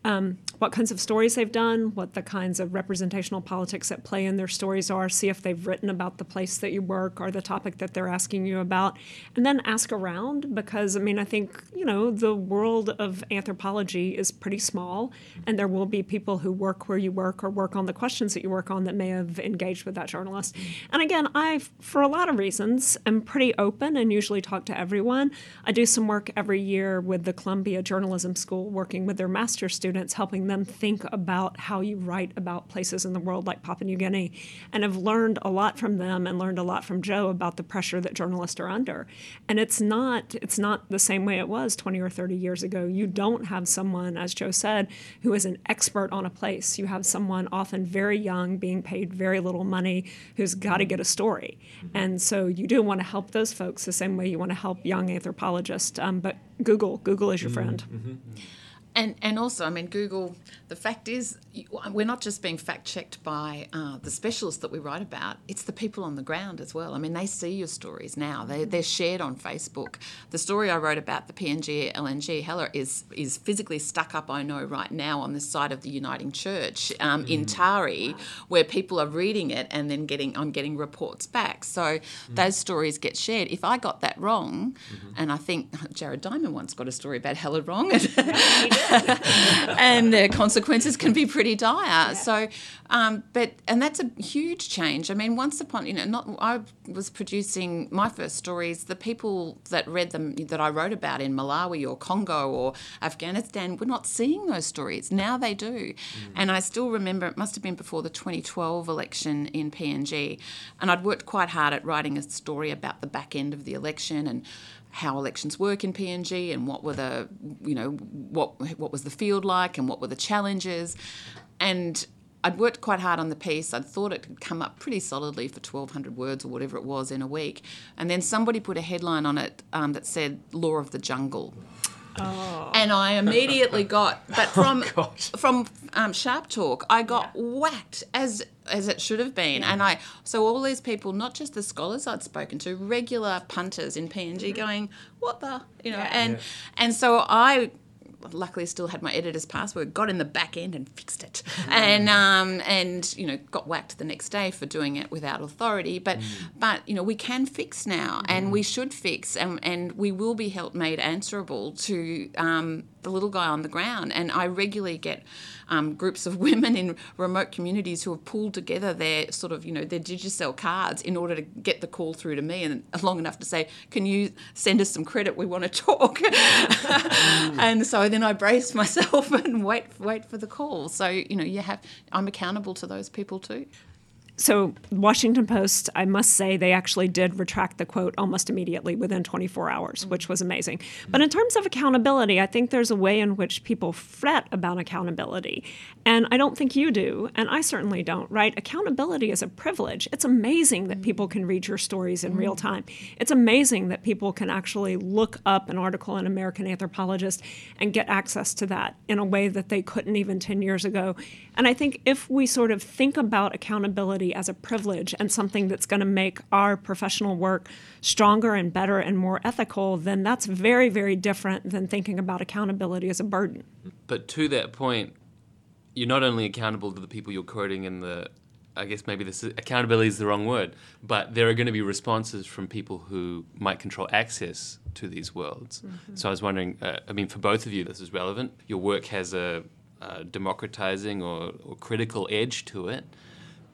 um, what kinds of stories they've done, what the kinds of representational politics that play in their stories are, see if they've written about the place that you work or the topic that they're asking you about, and then ask around because, I mean, I think, you know, the world of anthropology is pretty small, and there will be people who work where you work or work on the questions that you work on that may have engaged with that journalist. And again, I, for a lot of reasons, am pretty open and usually talk to everyone. I do some work every year with the Columbia Journalism School working with their master's students, helping them think about how you write about places in the world like Papua New Guinea, and have learned a lot from them and learned a lot from Jo about the pressure that journalists are under. And it's not it's not the same way it was 20 or 30 years ago. You don't have someone, as Jo said, who is an expert on a place. You have someone often very young, being paid very little money, who's got to get a story. And so you do want to help those folks the same way you want to help young anthropologists. Um, but Google, Google is your friend. Mm-hmm. And and also, I mean, Google. The fact is, we're not just being fact checked by uh, the specialists that we write about. It's the people on the ground as well. I mean, they see your stories now. They they're shared on Facebook. The story I wrote about the PNG LNG Hela is is physically stuck up. I know right now on the side of the Uniting Church um, in mm. Tari, where people are reading it and then getting I'm getting reports back. So mm. those stories get shared. If I got that wrong, mm-hmm. and I think [LAUGHS] Jared Diamond once got a story about Hela wrong, [LAUGHS] and, [LAUGHS] and the consequences can be pretty dire. Yeah. So, um, but and that's a huge change. I mean, once upon you know, not I was producing my first stories. The people that read them that I wrote about in Malawi or Congo or Afghanistan were not seeing those stories. Now they do, mm. and I still remember it must have been before the 2012 election in PNG, and I'd worked quite hard at writing a story about the back end of the election and how elections work in PNG and what were the you know what what was the field like and what were the challenges and I'd worked quite hard on the piece. I'd thought it could come up pretty solidly for 1,200 words or whatever it was in a week. And then somebody put a headline on it um, that said "Law of the Jungle." Oh. And I immediately [LAUGHS] got, but from oh, from um, Sharp Talk, I got yeah. whacked as as it should have been. Yeah. And I so all these people, not just the scholars I'd spoken to, regular punters in PNG, mm-hmm. going, "What the," you know, yeah. and and so I luckily still had my editor's password, got in the back end and fixed it, and um, and you know got whacked the next day for doing it without authority. But mm. but you know we can fix now, mm. and we should fix, and and we will be held made answerable to um, the little guy on the ground. And I regularly get um, groups of [LAUGHS] women in remote communities who have pulled together their sort of, you know, their Digicel cards in order to get the call through to me and [LAUGHS] long enough to say, can you send us some credit? We want to talk. [LAUGHS] and so then I brace myself and wait, wait for the call. So, you know, you have, I'm accountable to those people too so Washington Post, I must say, they actually did retract the quote almost immediately within 24 hours, which was amazing. But in terms of accountability, I think there's a way in which people fret about accountability. And I don't think you do, and I certainly don't, right? Accountability is a privilege. It's amazing that people can read your stories in real time. It's amazing that people can actually look up an article in American Anthropologist and get access to that in a way that they couldn't even 10 years ago. And I think if we sort of think about accountability as a privilege and something that's going to make our professional work stronger and better and more ethical, then that's very, very different than thinking about accountability as a burden. But to that point, you're not only accountable to the people you're quoting in the I guess maybe this is, accountability is the wrong word, but there are going to be responses from people who might control access to these worlds. Mm-hmm. So I was wondering, uh, I mean, for both of you, this is relevant. Your work has a, a democratizing or, or, critical edge to it.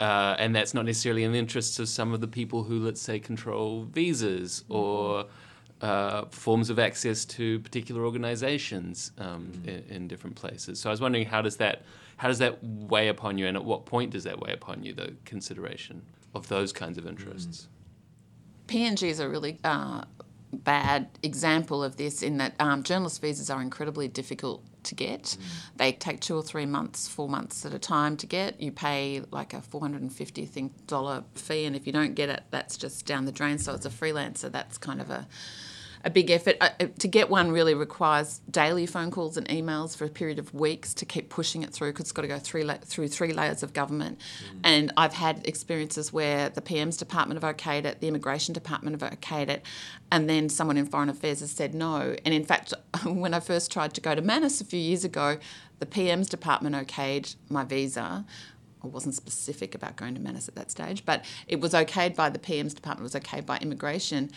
Uh, and that's not necessarily in the interests of some of the people who, let's say, control visas mm-hmm. or uh, forms of access to particular organizations um, mm-hmm. in, in, different places. So I was wondering how does that how does that weigh upon you, and at what point does that weigh upon you, the consideration of those kinds of interests? PNG is a really uh, bad example of this in that um, journalist visas are incredibly difficult to get. Mm. They take two or three months, four months at a time to get. You pay like a $450 fee, and if you don't get it, that's just down the drain. So as a freelancer, that's kind of a a big effort. Uh, uh, to get one really requires daily phone calls and emails for a period of weeks to keep pushing it through because it's got to go three la- through three layers of government. Mm. And I've had experiences where the PM's department have okayed it, the immigration department have okayed it, and then someone in foreign affairs has said no. And in fact, [LAUGHS] when I first tried to go to Manus a few years ago, the PM's department okayed my visa. I wasn't specific about going to Manus at that stage, but it was okayed by the PM's department, it was okayed by immigration.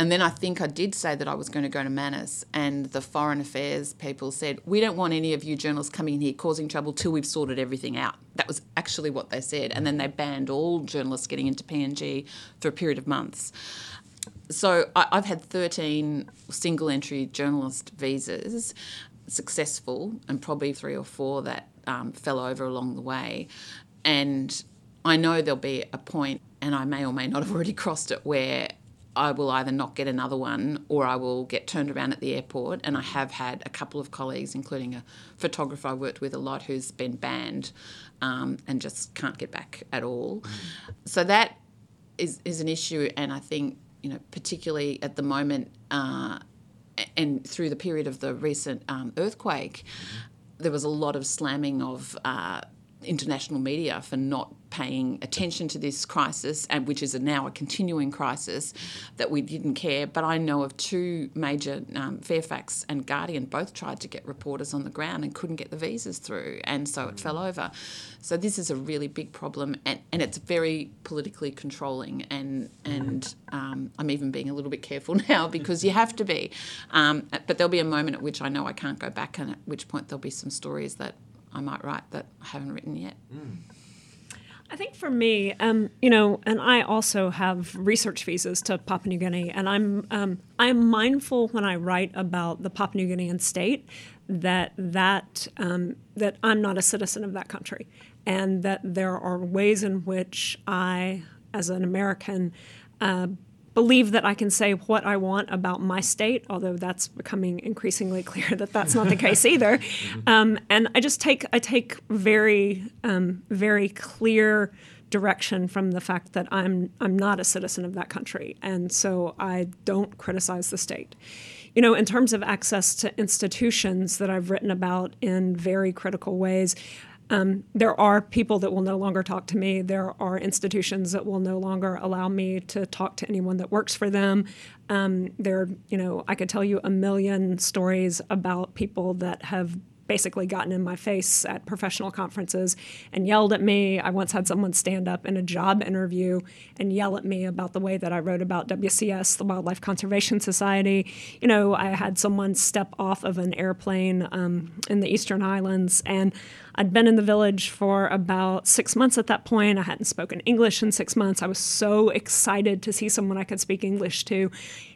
And then I think I did say that I was going to go to Manus, and the foreign affairs people said, We don't want any of you journalists coming in here causing trouble till we've sorted everything out. That was actually what they said. And then they banned all journalists getting into PNG for a period of months. So I, have had 13 single entry journalist visas, successful, and probably three or four that um, fell over along the way. And I know there'll be a point, and I may or may not have already [LAUGHS] crossed it, where I will either not get another one or I will get turned around at the airport. And I have had a couple of colleagues, including a photographer I worked with a lot, who's been banned um, and just can't get back at all. Mm. So that is, is an issue. And I think, you know, particularly at the moment, uh, and through the period of the recent um, earthquake, there was a lot of slamming of uh, international media for not paying attention to this crisis, and which is a, now a continuing crisis, that we didn't care. But I know of two major, um, Fairfax and Guardian, both tried to get reporters on the ground and couldn't get the visas through, and so it fell over. So this is a really big problem, and, and it's very politically controlling. And and um, I'm even being a little bit careful [LAUGHS] now because you have to be. Um, but there'll be a moment at which I know I can't go back, and at which point there'll be some stories that I might write that I haven't written yet. I think for me, um, you know, and I also have research visas to Papua New Guinea, and I'm um, I'm mindful when I write about the Papua New Guinean state that that um, that I'm not a citizen of that country, and that there are ways in which I, as an American, uh, believe that I can say what I want about my state, although that's becoming increasingly [LAUGHS] clear that that's not the case either. [LAUGHS] Um, and I just take I take very um, very clear direction from the fact that I'm I'm not a citizen of that country, and so I don't criticize the state. You know, in terms of access to institutions that I've written about in very critical ways, um, there are people that will no longer talk to me. There are institutions that will no longer allow me to talk to anyone that works for them. Um, there, you know, I could tell you a million stories about people that have basically gotten in my face at professional conferences and yelled at me. I once had someone stand up in a job interview and yell at me about the way that I wrote about WCS, the Wildlife Conservation [LAUGHS] Society. You know, I had someone step off of an airplane um, in the Eastern Highlands and I'd been in the village for about six months at that point. I hadn't spoken English in six months. I was so excited to see someone I could speak English to.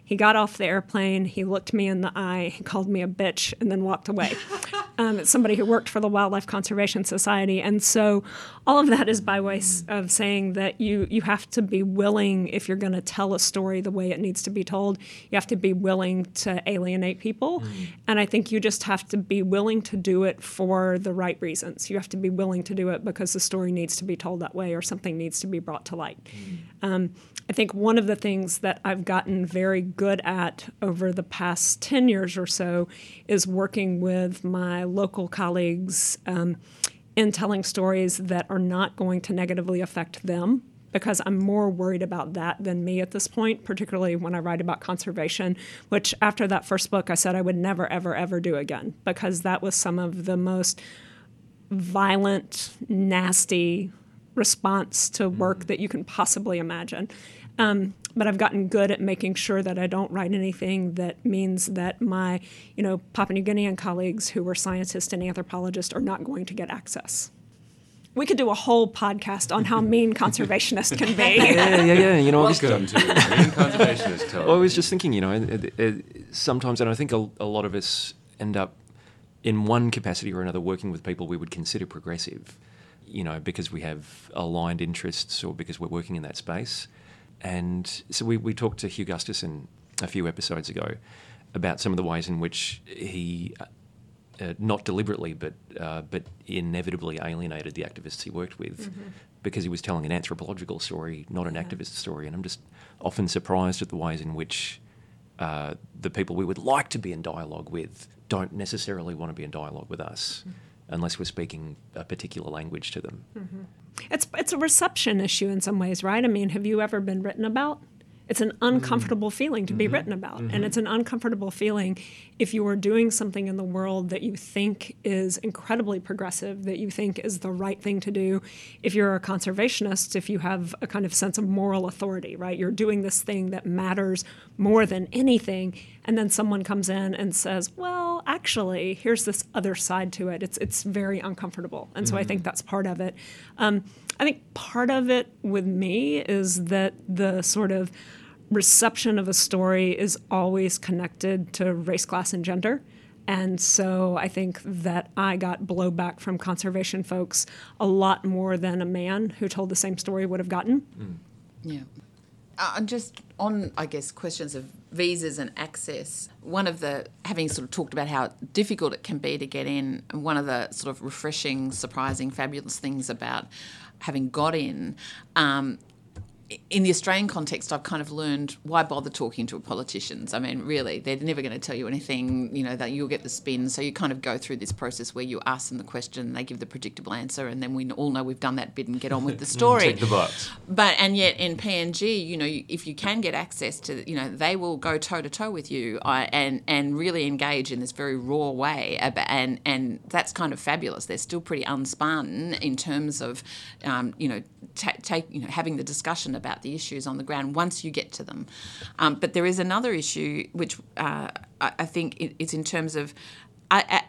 He got off the airplane, he looked me in the eye, he called me a bitch, and then walked away. [LAUGHS] um, it's somebody who worked for the Wildlife Conservation Society. And so all of that is by way of saying that you, you have to be willing, if you're going to tell a story the way it needs to be told, you have to be willing to alienate people. Mm. And I think you just have to be willing to do it for the right reasons. You have to be willing to do it because the story needs to be told that way or something needs to be brought to light. Mm. Um, I think one of the things that I've gotten very good at over the past 10 years or so is working with my local colleagues um, in telling stories that are not going to negatively affect them because I'm more worried about that than me at this point, particularly when I write about conservation, which after that first book I said I would never, ever, ever do again because that was some of the most violent, nasty response to work mm. that you can possibly imagine. Um, but I've gotten good at making sure that I don't write anything that means that my, you know, Papua New Guinean colleagues who were scientists and anthropologists are not going to get access. We could do a whole podcast on how mean [LAUGHS] conservationists can be. yeah, yeah, yeah. You know, welcome to mean conservationist talk. Well, I [LAUGHS] was just thinking, you know, it, it, sometimes, and I think a, a lot of us end up in one capacity or another working with people we would consider progressive, you know, because we have aligned interests or because we're working in that space. And so we, we talked to Hugh Gusterson a few episodes ago about some of the ways in which he, uh, not deliberately, but uh, but inevitably alienated the activists he worked with mm-hmm. because he was telling an anthropological story, not an yeah. activist story. And I'm just often surprised at the ways in which uh, the people we would like to be in dialogue with don't necessarily want to be in dialogue with us. Mm-hmm unless we're speaking a particular language to them. Mm-hmm. It's it's a reception issue in some ways, right? I mean, have you ever been written about? It's an uncomfortable mm-hmm. feeling to be mm-hmm. written about. Mm-hmm. And it's an uncomfortable feeling if you are doing something in the world that you think is incredibly progressive, that you think is the right thing to do. If you're a conservationist, if you have a kind of sense of moral authority, right? You're doing this thing that matters more than anything. And then someone comes in and says, well, actually, here's this other side to it. It's, it's very uncomfortable. And so I think mm-hmm. that's part of it. Um, I think part of it with me is that the sort of reception of a story is always connected to race, class, and gender. And so I think that I got blowback from conservation folks a lot more than a man who told the same story would have gotten. Mm. Yeah. Uh, just on, I guess, questions of visas and access, one of the, having sort of talked about how difficult it can be to get in, one of the sort of refreshing, surprising, fabulous things about having got in um, in the Australian context, I've kind of learned why bother talking to politicians. I mean, really, they're never going to tell you anything. You know that you'll get the spin. So you kind of go through this process where you ask them the question, they give the predictable answer, and then we all know we've done that bit and get on with the [LAUGHS] story. Check the box. But and yet in PNG, you know, if you can get access to, you know, they will go toe to toe with you and and really engage in this very raw way. And and that's kind of fabulous. They're still pretty unspun in terms of, um, you know, take you know having the discussion about the issues on the ground once you get to them. Um, but there is another issue which uh, I, I, think it's in terms of. I,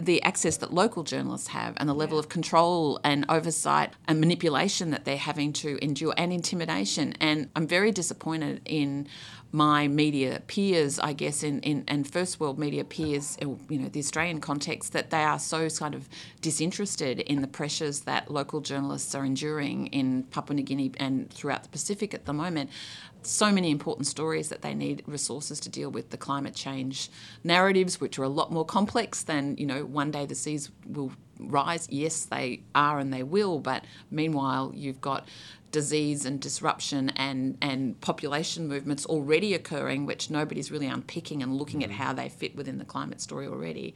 the access that local journalists have and the level of control and oversight and manipulation that they're having to endure and intimidation. And I'm very disappointed in my media peers, I guess, in, in and first world media peers, uh, you know, the Australian context, that they are so kind of disinterested in the pressures that local journalists are enduring in Papua New Guinea and throughout the Pacific at the moment so many important stories that they need resources to deal with the climate change narratives, which are a lot more complex than, you know, one day the seas will rise. Yes, they are and they will, but meanwhile, you've got disease and disruption and, and population movements already occurring, which nobody's really unpicking and looking at mm. how they fit within the climate story already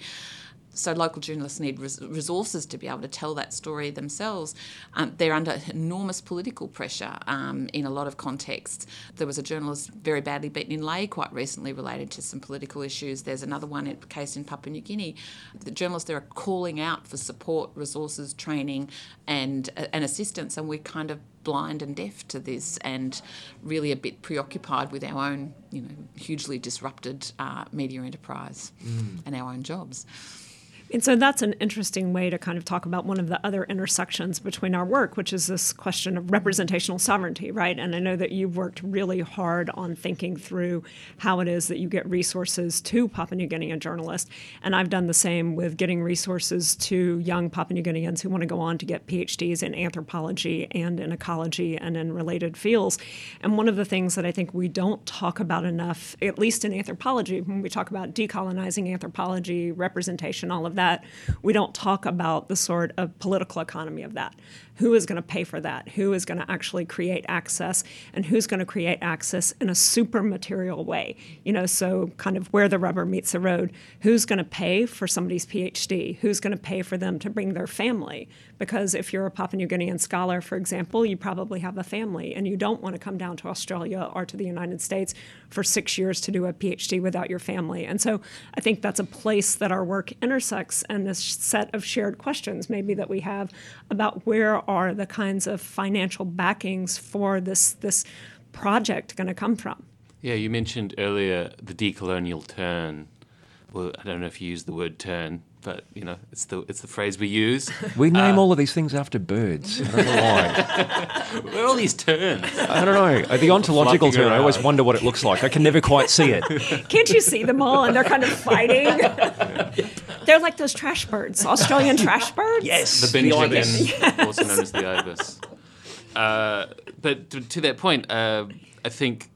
so local journalists need res- resources to be able to tell that story themselves. Um, they're under enormous political pressure um, in a lot of contexts. There was a journalist very badly beaten in Lae quite recently related to some political issues. There's another one in, case in Papua New Guinea. The journalists there are calling out for support, resources, training, and uh, and assistance, and we're kind of blind and deaf to this and really a bit preoccupied with our own, you know, hugely disrupted uh, media enterprise mm. and our own jobs. And so that's an interesting way to kind of talk about one of the other intersections between our work, which is this question of representational sovereignty, right? And I know that you've worked really hard on thinking through how it is that you get resources to Papua New Guinean journalists. And I've done the same with getting resources to young Papua New Guineans who want to go on to get PhDs in anthropology and in ecology and in related fields. And one of the things that I think we don't talk about enough, at least in anthropology, when we talk about decolonizing anthropology, representation, all of that that, we don't talk about the sort of political economy of that who is going to pay for that? Who is going to actually create access? And who's going to create access in a super material way? You know, so kind of where the rubber meets the road. Who's going to pay for somebody's PhD? Who's going to pay for them to bring their family? Because if you're a Papua New Guinean scholar, for example, you probably have a family and you don't want to come down to Australia or to the United States for six years to do a PhD without your family. And so I think that's a place that our work intersects and this set of shared questions maybe that we have about where are the kinds of financial backings for this this project going to come from? Yeah, you mentioned earlier the decolonial turn. Well, I don't know if you use the word turn, but you know, it's the it's the phrase we use. We name uh, all of these things after birds. I don't know why. [LAUGHS] Where are all these terns? I don't know. The ontological turn. I always wonder what it looks like. I can never quite see it. [LAUGHS] Can't you see them all? And they're kind of fighting. [LAUGHS] they're like those trash birds, Australian [LAUGHS] trash birds. Yes, the bin chicken, yes. [LAUGHS] also known as the ibis. Uh, but to, to, that point, uh, I think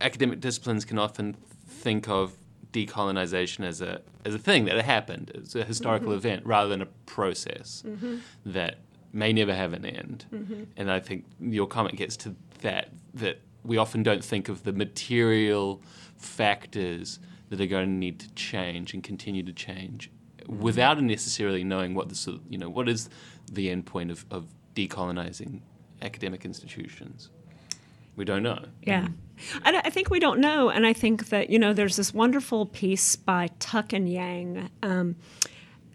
academic disciplines can often think of decolonization as a as a thing that happened, as a historical mm-hmm. event, rather than a process mm-hmm. that may never have an end. Mm-hmm. And I think your comment gets to that that we often don't think of the material factors that are going to need to change and continue to change. Without necessarily knowing what the you know what is the end point of, of decolonizing academic institutions. We don't know. Yeah. I, I, think we don't know. And I think that, you know, there's this wonderful piece by Tuck and Yang. Um,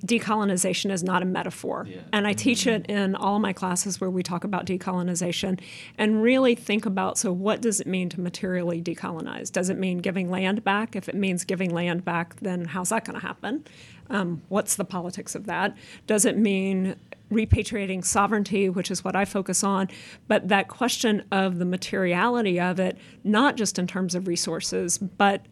decolonization is not a metaphor. Yeah. And I teach it in all of my classes where we talk about decolonization and really think about so, what does it mean to materially decolonize? Does it mean giving land back? If it means giving land back, then how's that going to happen? Um, what's the politics of that? Does it mean repatriating sovereignty, which is what I focus on, but that question of the materiality of it, not just in terms of resources, but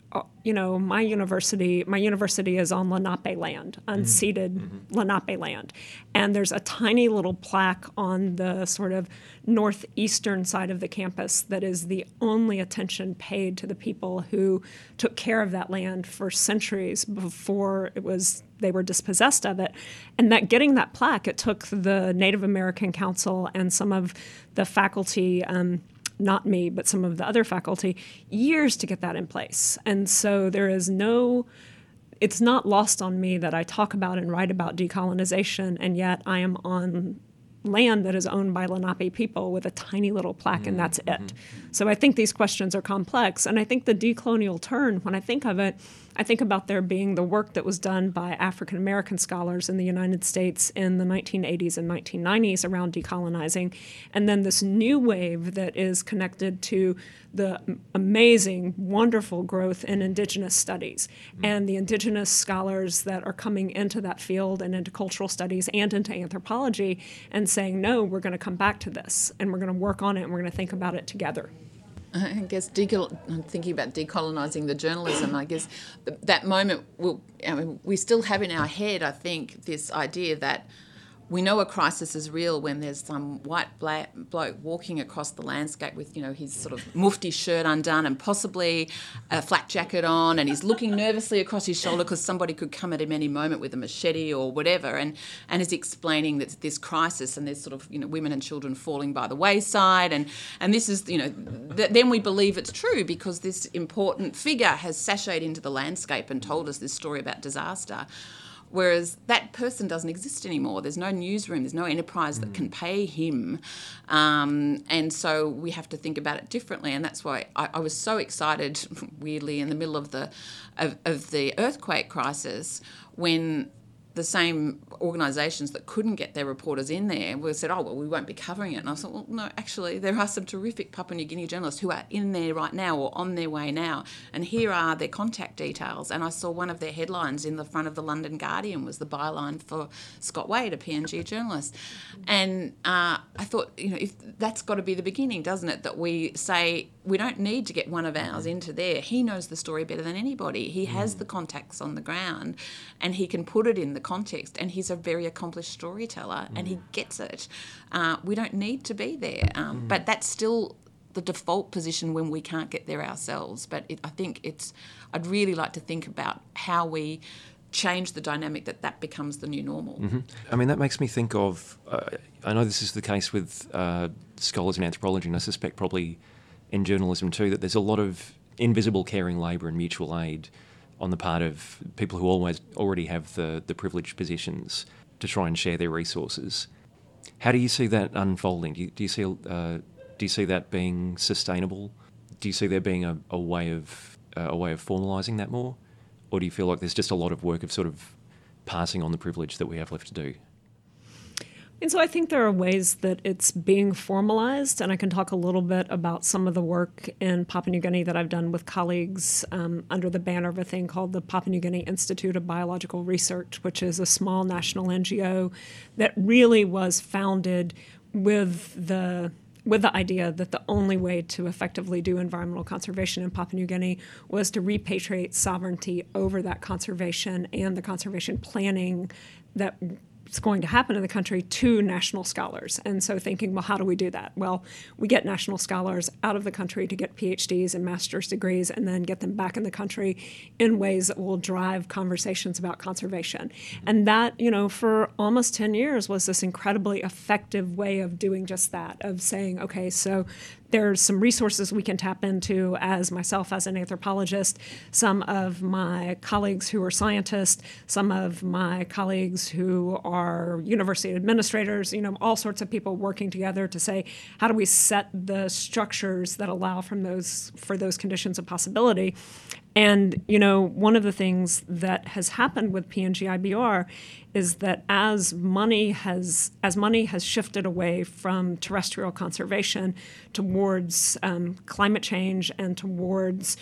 you know, my university, my university is on Lenape land, unceded mm-hmm. Lenape land, and there's a tiny little plaque on the sort of northeastern side of the campus that is the only attention paid to the people who took care of that land for centuries before it was they were dispossessed of it. And that getting that plaque, it took the Native American Council and some of the faculty. Um, not me, but some of the other faculty, years to get that in place. And so there is no, it's not lost on me that I talk about and write about decolonization, and yet I am on land that is owned by Lenape people with a tiny little plaque, mm-hmm. and that's it. Mm-hmm. So I think these questions are complex. And I think the decolonial turn, when I think of it, I think about there being the work that was done by African American scholars in the United States in the 1980s and 1990s around decolonizing, and then this new wave that is connected to the amazing, wonderful growth in indigenous studies mm-hmm. and the indigenous scholars that are coming into that field and into cultural studies and into anthropology and saying, no, we're going to come back to this and we're going to work on it and we're going to think about it together. [LAUGHS] I guess decol- I'm thinking about decolonizing the journalism. I guess that moment will, I mean, we still have in our head, I think, this idea that we know a crisis is real when there's some white black bloke walking across the landscape with, you know, his sort of mufti shirt undone and possibly a flak jacket on, and he's looking nervously across his shoulder because somebody could come at him any moment with a machete or whatever, and and is explaining that this crisis and there's sort of you know women and children falling by the wayside, and and this is you know th- then we believe it's true because this important figure has sashayed into the landscape and told us this story about disaster. Whereas that person doesn't exist anymore. There's no newsroom, there's no enterprise mm. that can pay him. Um, and so we have to think about it differently. And that's why I, I was so excited, [LAUGHS] weirdly, in the middle of the, of, of the earthquake crisis when the same organisations that couldn't get their reporters in there were said, oh, well, we won't be covering it. And I thought, well, no, actually, there are some terrific Papua New Guinea journalists who are in there right now or on their way now. And here are their contact details. And I saw one of their headlines in the front of the London Guardian was the byline for Scott Waide, a PNG journalist. And uh, I thought, you know, if that's got to be the beginning, doesn't it? That we say, we don't need to get one of ours into there. He knows the story better than anybody. He has mm. the contacts on the ground and he can put it in the context. And he's a very accomplished storyteller mm. and he mm. gets it. Uh, we don't need to be there. Um, mm. But that's still the default position when we can't get there ourselves. But it, I think it's, I'd really like to think about how we change the dynamic that that becomes the new normal. Mm-hmm. I mean, that makes me think of, uh, I know this is the case with uh, scholars in anthropology, and I suspect probably in journalism too that there's a lot of invisible caring labour and mutual aid on the part of people who always already have the, the privileged positions to try and share their resources. How do you see that unfolding? Do you, do you see uh, do you see that being sustainable? Do you see there being a, a way of uh, a way of formalising that more, or do you feel like there's just a lot of work of sort of passing on the privilege that we have left to do? And so I think there are ways that it's being formalized, and I can talk a little bit about some of the work in Papua New Guinea that I've done with colleagues um, under the banner of a thing called the Papua New Guinea Institute of Biological Research, which is a small national NGO that really was founded with the with the idea that the only way to effectively do environmental conservation in Papua New Guinea was to repatriate sovereignty over that conservation and the conservation planning that what's going to happen in the country to national scholars. And so thinking, well, how do we do that? Well, we get national scholars out of the country to get PhDs and master's degrees and then get them back in the country in ways that will drive conversations about conservation. And that, you know, for almost 10 years was this incredibly effective way of doing just that, of saying, okay, so there's some resources we can tap into as myself as an anthropologist, some of my colleagues who are scientists, some of my colleagues who are university administrators, you know, all sorts of people working together to say, how do we set the structures that allow from those for those conditions of possibility? And you know, one of the things that has happened with PNG IBR is that as money has as money has shifted away from terrestrial conservation towards um, climate change and towards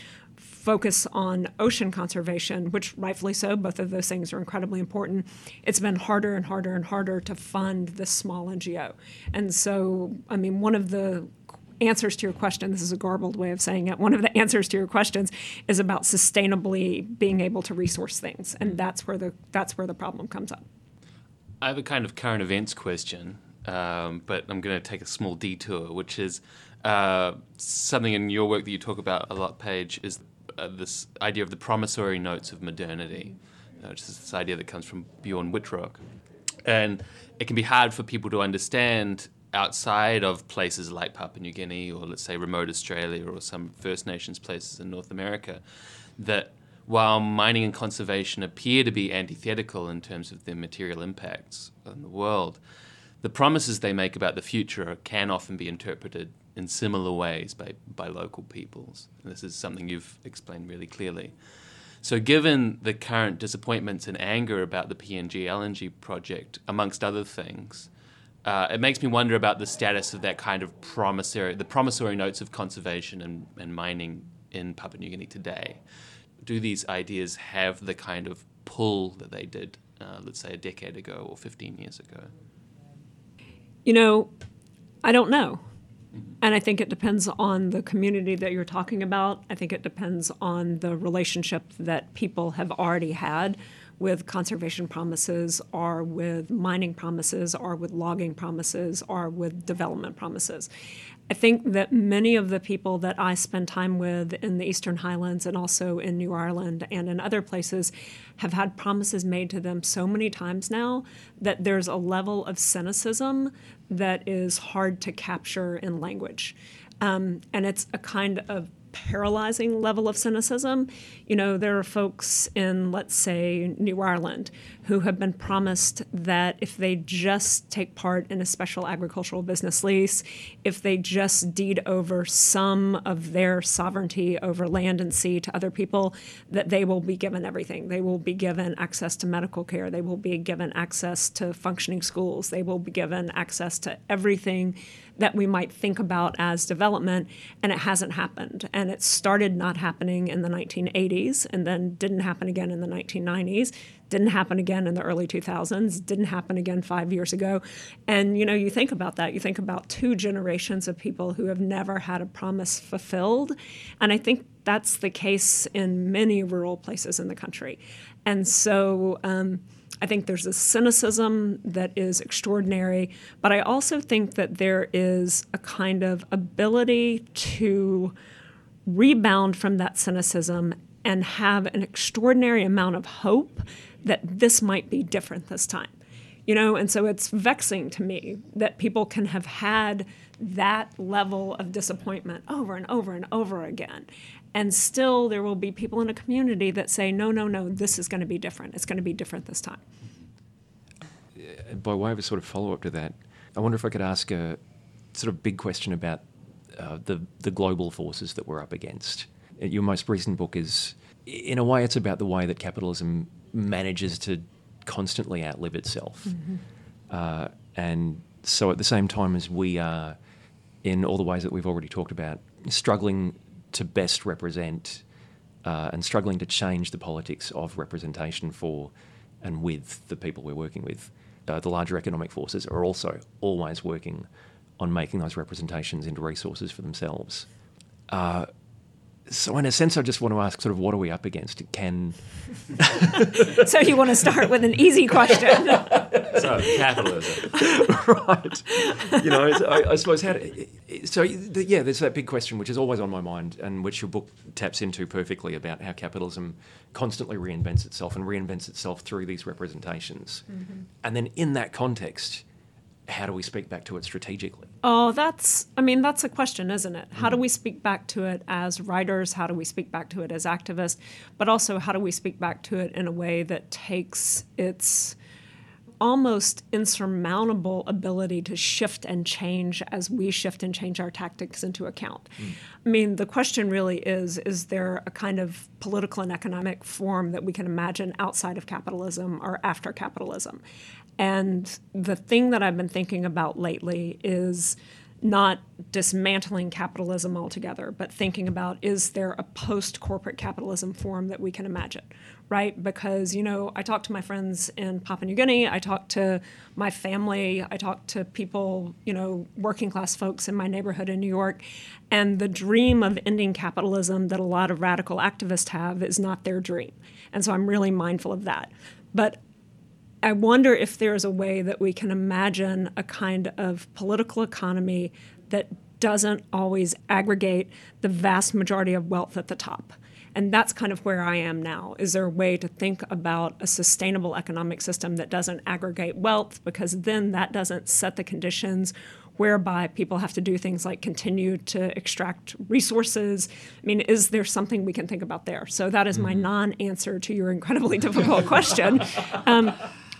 focus on ocean conservation, which rightfully so, both of those things are incredibly important. It's been harder and harder and harder to fund this small NGO. And so, I mean, one of the answers to your question, this is a garbled way of saying it, one of the answers to your questions is about sustainably being able to resource things. And that's where the that's where the problem comes up. I have a kind of current events question, um, but I'm going to take a small detour, which is uh, something in your work that you talk about a lot, Paige, is uh, this idea of the promissory notes of modernity, uh, which is this idea that comes from Bjorn Wittrock. And it can be hard for people to understand outside of places like Papua New Guinea or let's say remote Australia or some First Nations places in North America that while mining and conservation appear to be antithetical in terms of their material impacts on the world, the promises they make about the future can often be interpreted in similar ways by, by local peoples. And this is something you've explained really clearly. So, given the current disappointments and anger about the PNG LNG project, amongst other things, uh, it makes me wonder about the status of that kind of promissory, the promissory notes of conservation and, and mining in Papua New Guinea today. Do these ideas have the kind of pull that they did, uh, let's say, a decade ago or 15 years ago? You know, I don't know. And I think it depends on the community that you're talking about. I think it depends on the relationship that people have already had with conservation promises or with mining promises or with logging promises or with development promises. I think that many of the people that I spend time with in the Eastern Highlands and also in New Ireland and in other places have had promises made to them so many times now that there's a level of cynicism that is hard to capture in language. Um, and it's a kind of paralyzing level of cynicism. You know, there are folks in, let's say, New Ireland who have been promised that if they just take part in a special agricultural business lease, if they just deed over some of their sovereignty over land and sea to other people, that they will be given everything. They will be given access to medical care, they will be given access to functioning schools, they will be given access to everything that we might think about as development, and it hasn't happened. And it started not happening in the 1980s and then didn't happen again in the 1990s, didn't happen again in the early 2000s, didn't happen again five years ago. And you know, you think about that, you think about two generations of people who have never had a promise fulfilled. And I think that's the case in many rural places in the country. And so, um, I think there's a cynicism that is extraordinary, but I also think that there is a kind of ability to rebound from that cynicism and have an extraordinary amount of hope that this might be different this time. You know, and so it's vexing to me that people can have had that level of disappointment over and over and over again. And still, there will be people in a community that say, no, no, no, this is going to be different. It's going to be different this time. By way of a sort of follow up to that, I wonder if I could ask a sort of big question about uh, the, the global forces that we're up against. Uh, your most recent book is, in a way, it's about the way that capitalism manages to constantly outlive itself. Mm-hmm. Uh, and so, at the same time as we are, in all the ways that we've already talked about, struggling to best represent uh, and struggling to change the politics of representation for and with the people we're working with. Uh, the larger economic forces are also always working on making those representations into resources for themselves. Uh, so in a sense, I just want to ask, sort of, what are we up against? Can [LAUGHS] so you want to start with an easy question? so capitalism, [LAUGHS] right? You know, I, I, suppose how. To, so yeah, there's that big question which is always on my mind, and which your book taps into perfectly about how capitalism constantly reinvents itself and reinvents itself through these representations, mm-hmm. and then in that context how do we speak back to it strategically? Oh, that's, I mean, that's a question, isn't it? How do mm-hmm. we speak back to it as writers? How do we speak back to it as activists? But also, how do we speak back to it in a way that takes its almost insurmountable ability to shift and change as we shift and change our tactics into account. Mm. I mean, the question really is is there a kind of political and economic form that we can imagine outside of capitalism or after capitalism? And the thing that I've been thinking about lately is not dismantling capitalism altogether, but thinking about is there a post corporate capitalism form that we can imagine, right? Because, you know, I talk to my friends in Papua New Guinea, I talk to my family, I talk to people, you know, working class folks in my neighborhood in New York, and the dream of ending capitalism that a lot of radical activists have is not their dream. And so I'm really mindful of that. But I wonder if there's a way that we can imagine a kind of political economy that doesn't always aggregate the vast majority of wealth at the top. And that's kind of where I am now. Is there a way to think about a sustainable economic system that doesn't aggregate wealth? Because then that doesn't set the conditions whereby people have to do things like continue to extract resources. I mean, is there something we can think about there? So that is my non answer to your incredibly [LAUGHS] difficult question. [LAUGHS] Um,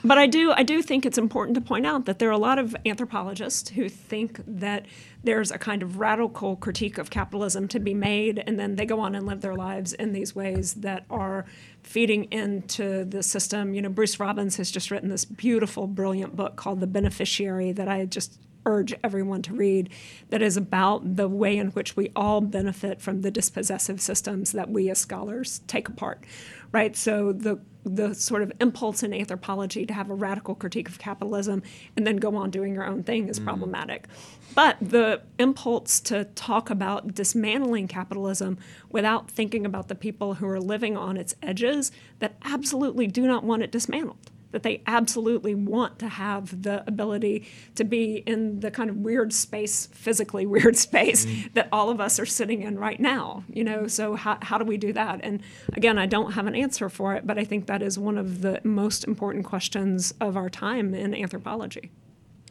but I do I do think it's important to point out that there are a lot of anthropologists who think that there's a kind of radical critique of capitalism to be made, and then they go on and live their lives in these ways that are feeding into the system. You know, Bruce Robbins has just written this beautiful, brilliant book called The Beneficiary that I just urge everyone to read that is about the way in which we all benefit from the dispossessive systems that we as scholars take apart right so the the sort of impulse in anthropology to have a radical critique of capitalism and then go on doing your own thing is mm. problematic. But the impulse to talk about dismantling capitalism without thinking about the people who are living on its edges that absolutely do not want it dismantled that they absolutely want to have the ability to be in the kind of weird space, physically [LAUGHS] weird space mm. that all of us are sitting in right now. You know, so how, how do we do that? And again, I don't have an answer for it, but I think that is one of the most important questions of our time in anthropology.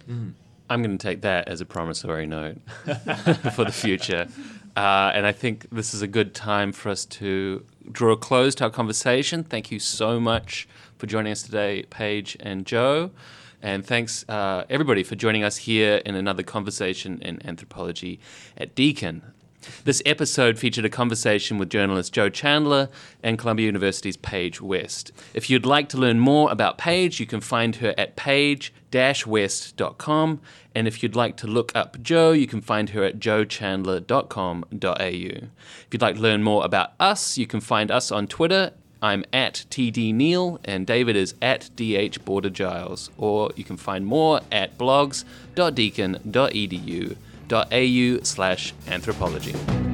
Mm. I'm going to take that as a promissory note [LAUGHS] for the future. Uh, and I think this is a good time for us to draw a close to our conversation. Thank you so much for joining us today, Paige and Jo. And thanks, uh, everybody, for joining us here in another conversation in anthropology at Deakin. This episode featured a conversation with journalist Jo Chandler and Columbia University's Paige West. If you'd like to learn more about Paige, you can find her at paige-west.com. And if you'd like to look up Jo, you can find her at jochandler.com.au. If you'd like to learn more about us, you can find us on Twitter I'm at TD Neale and David is at DH Boarder Giles. Or you can find more at blogs.deakin.edu.au slash anthropology.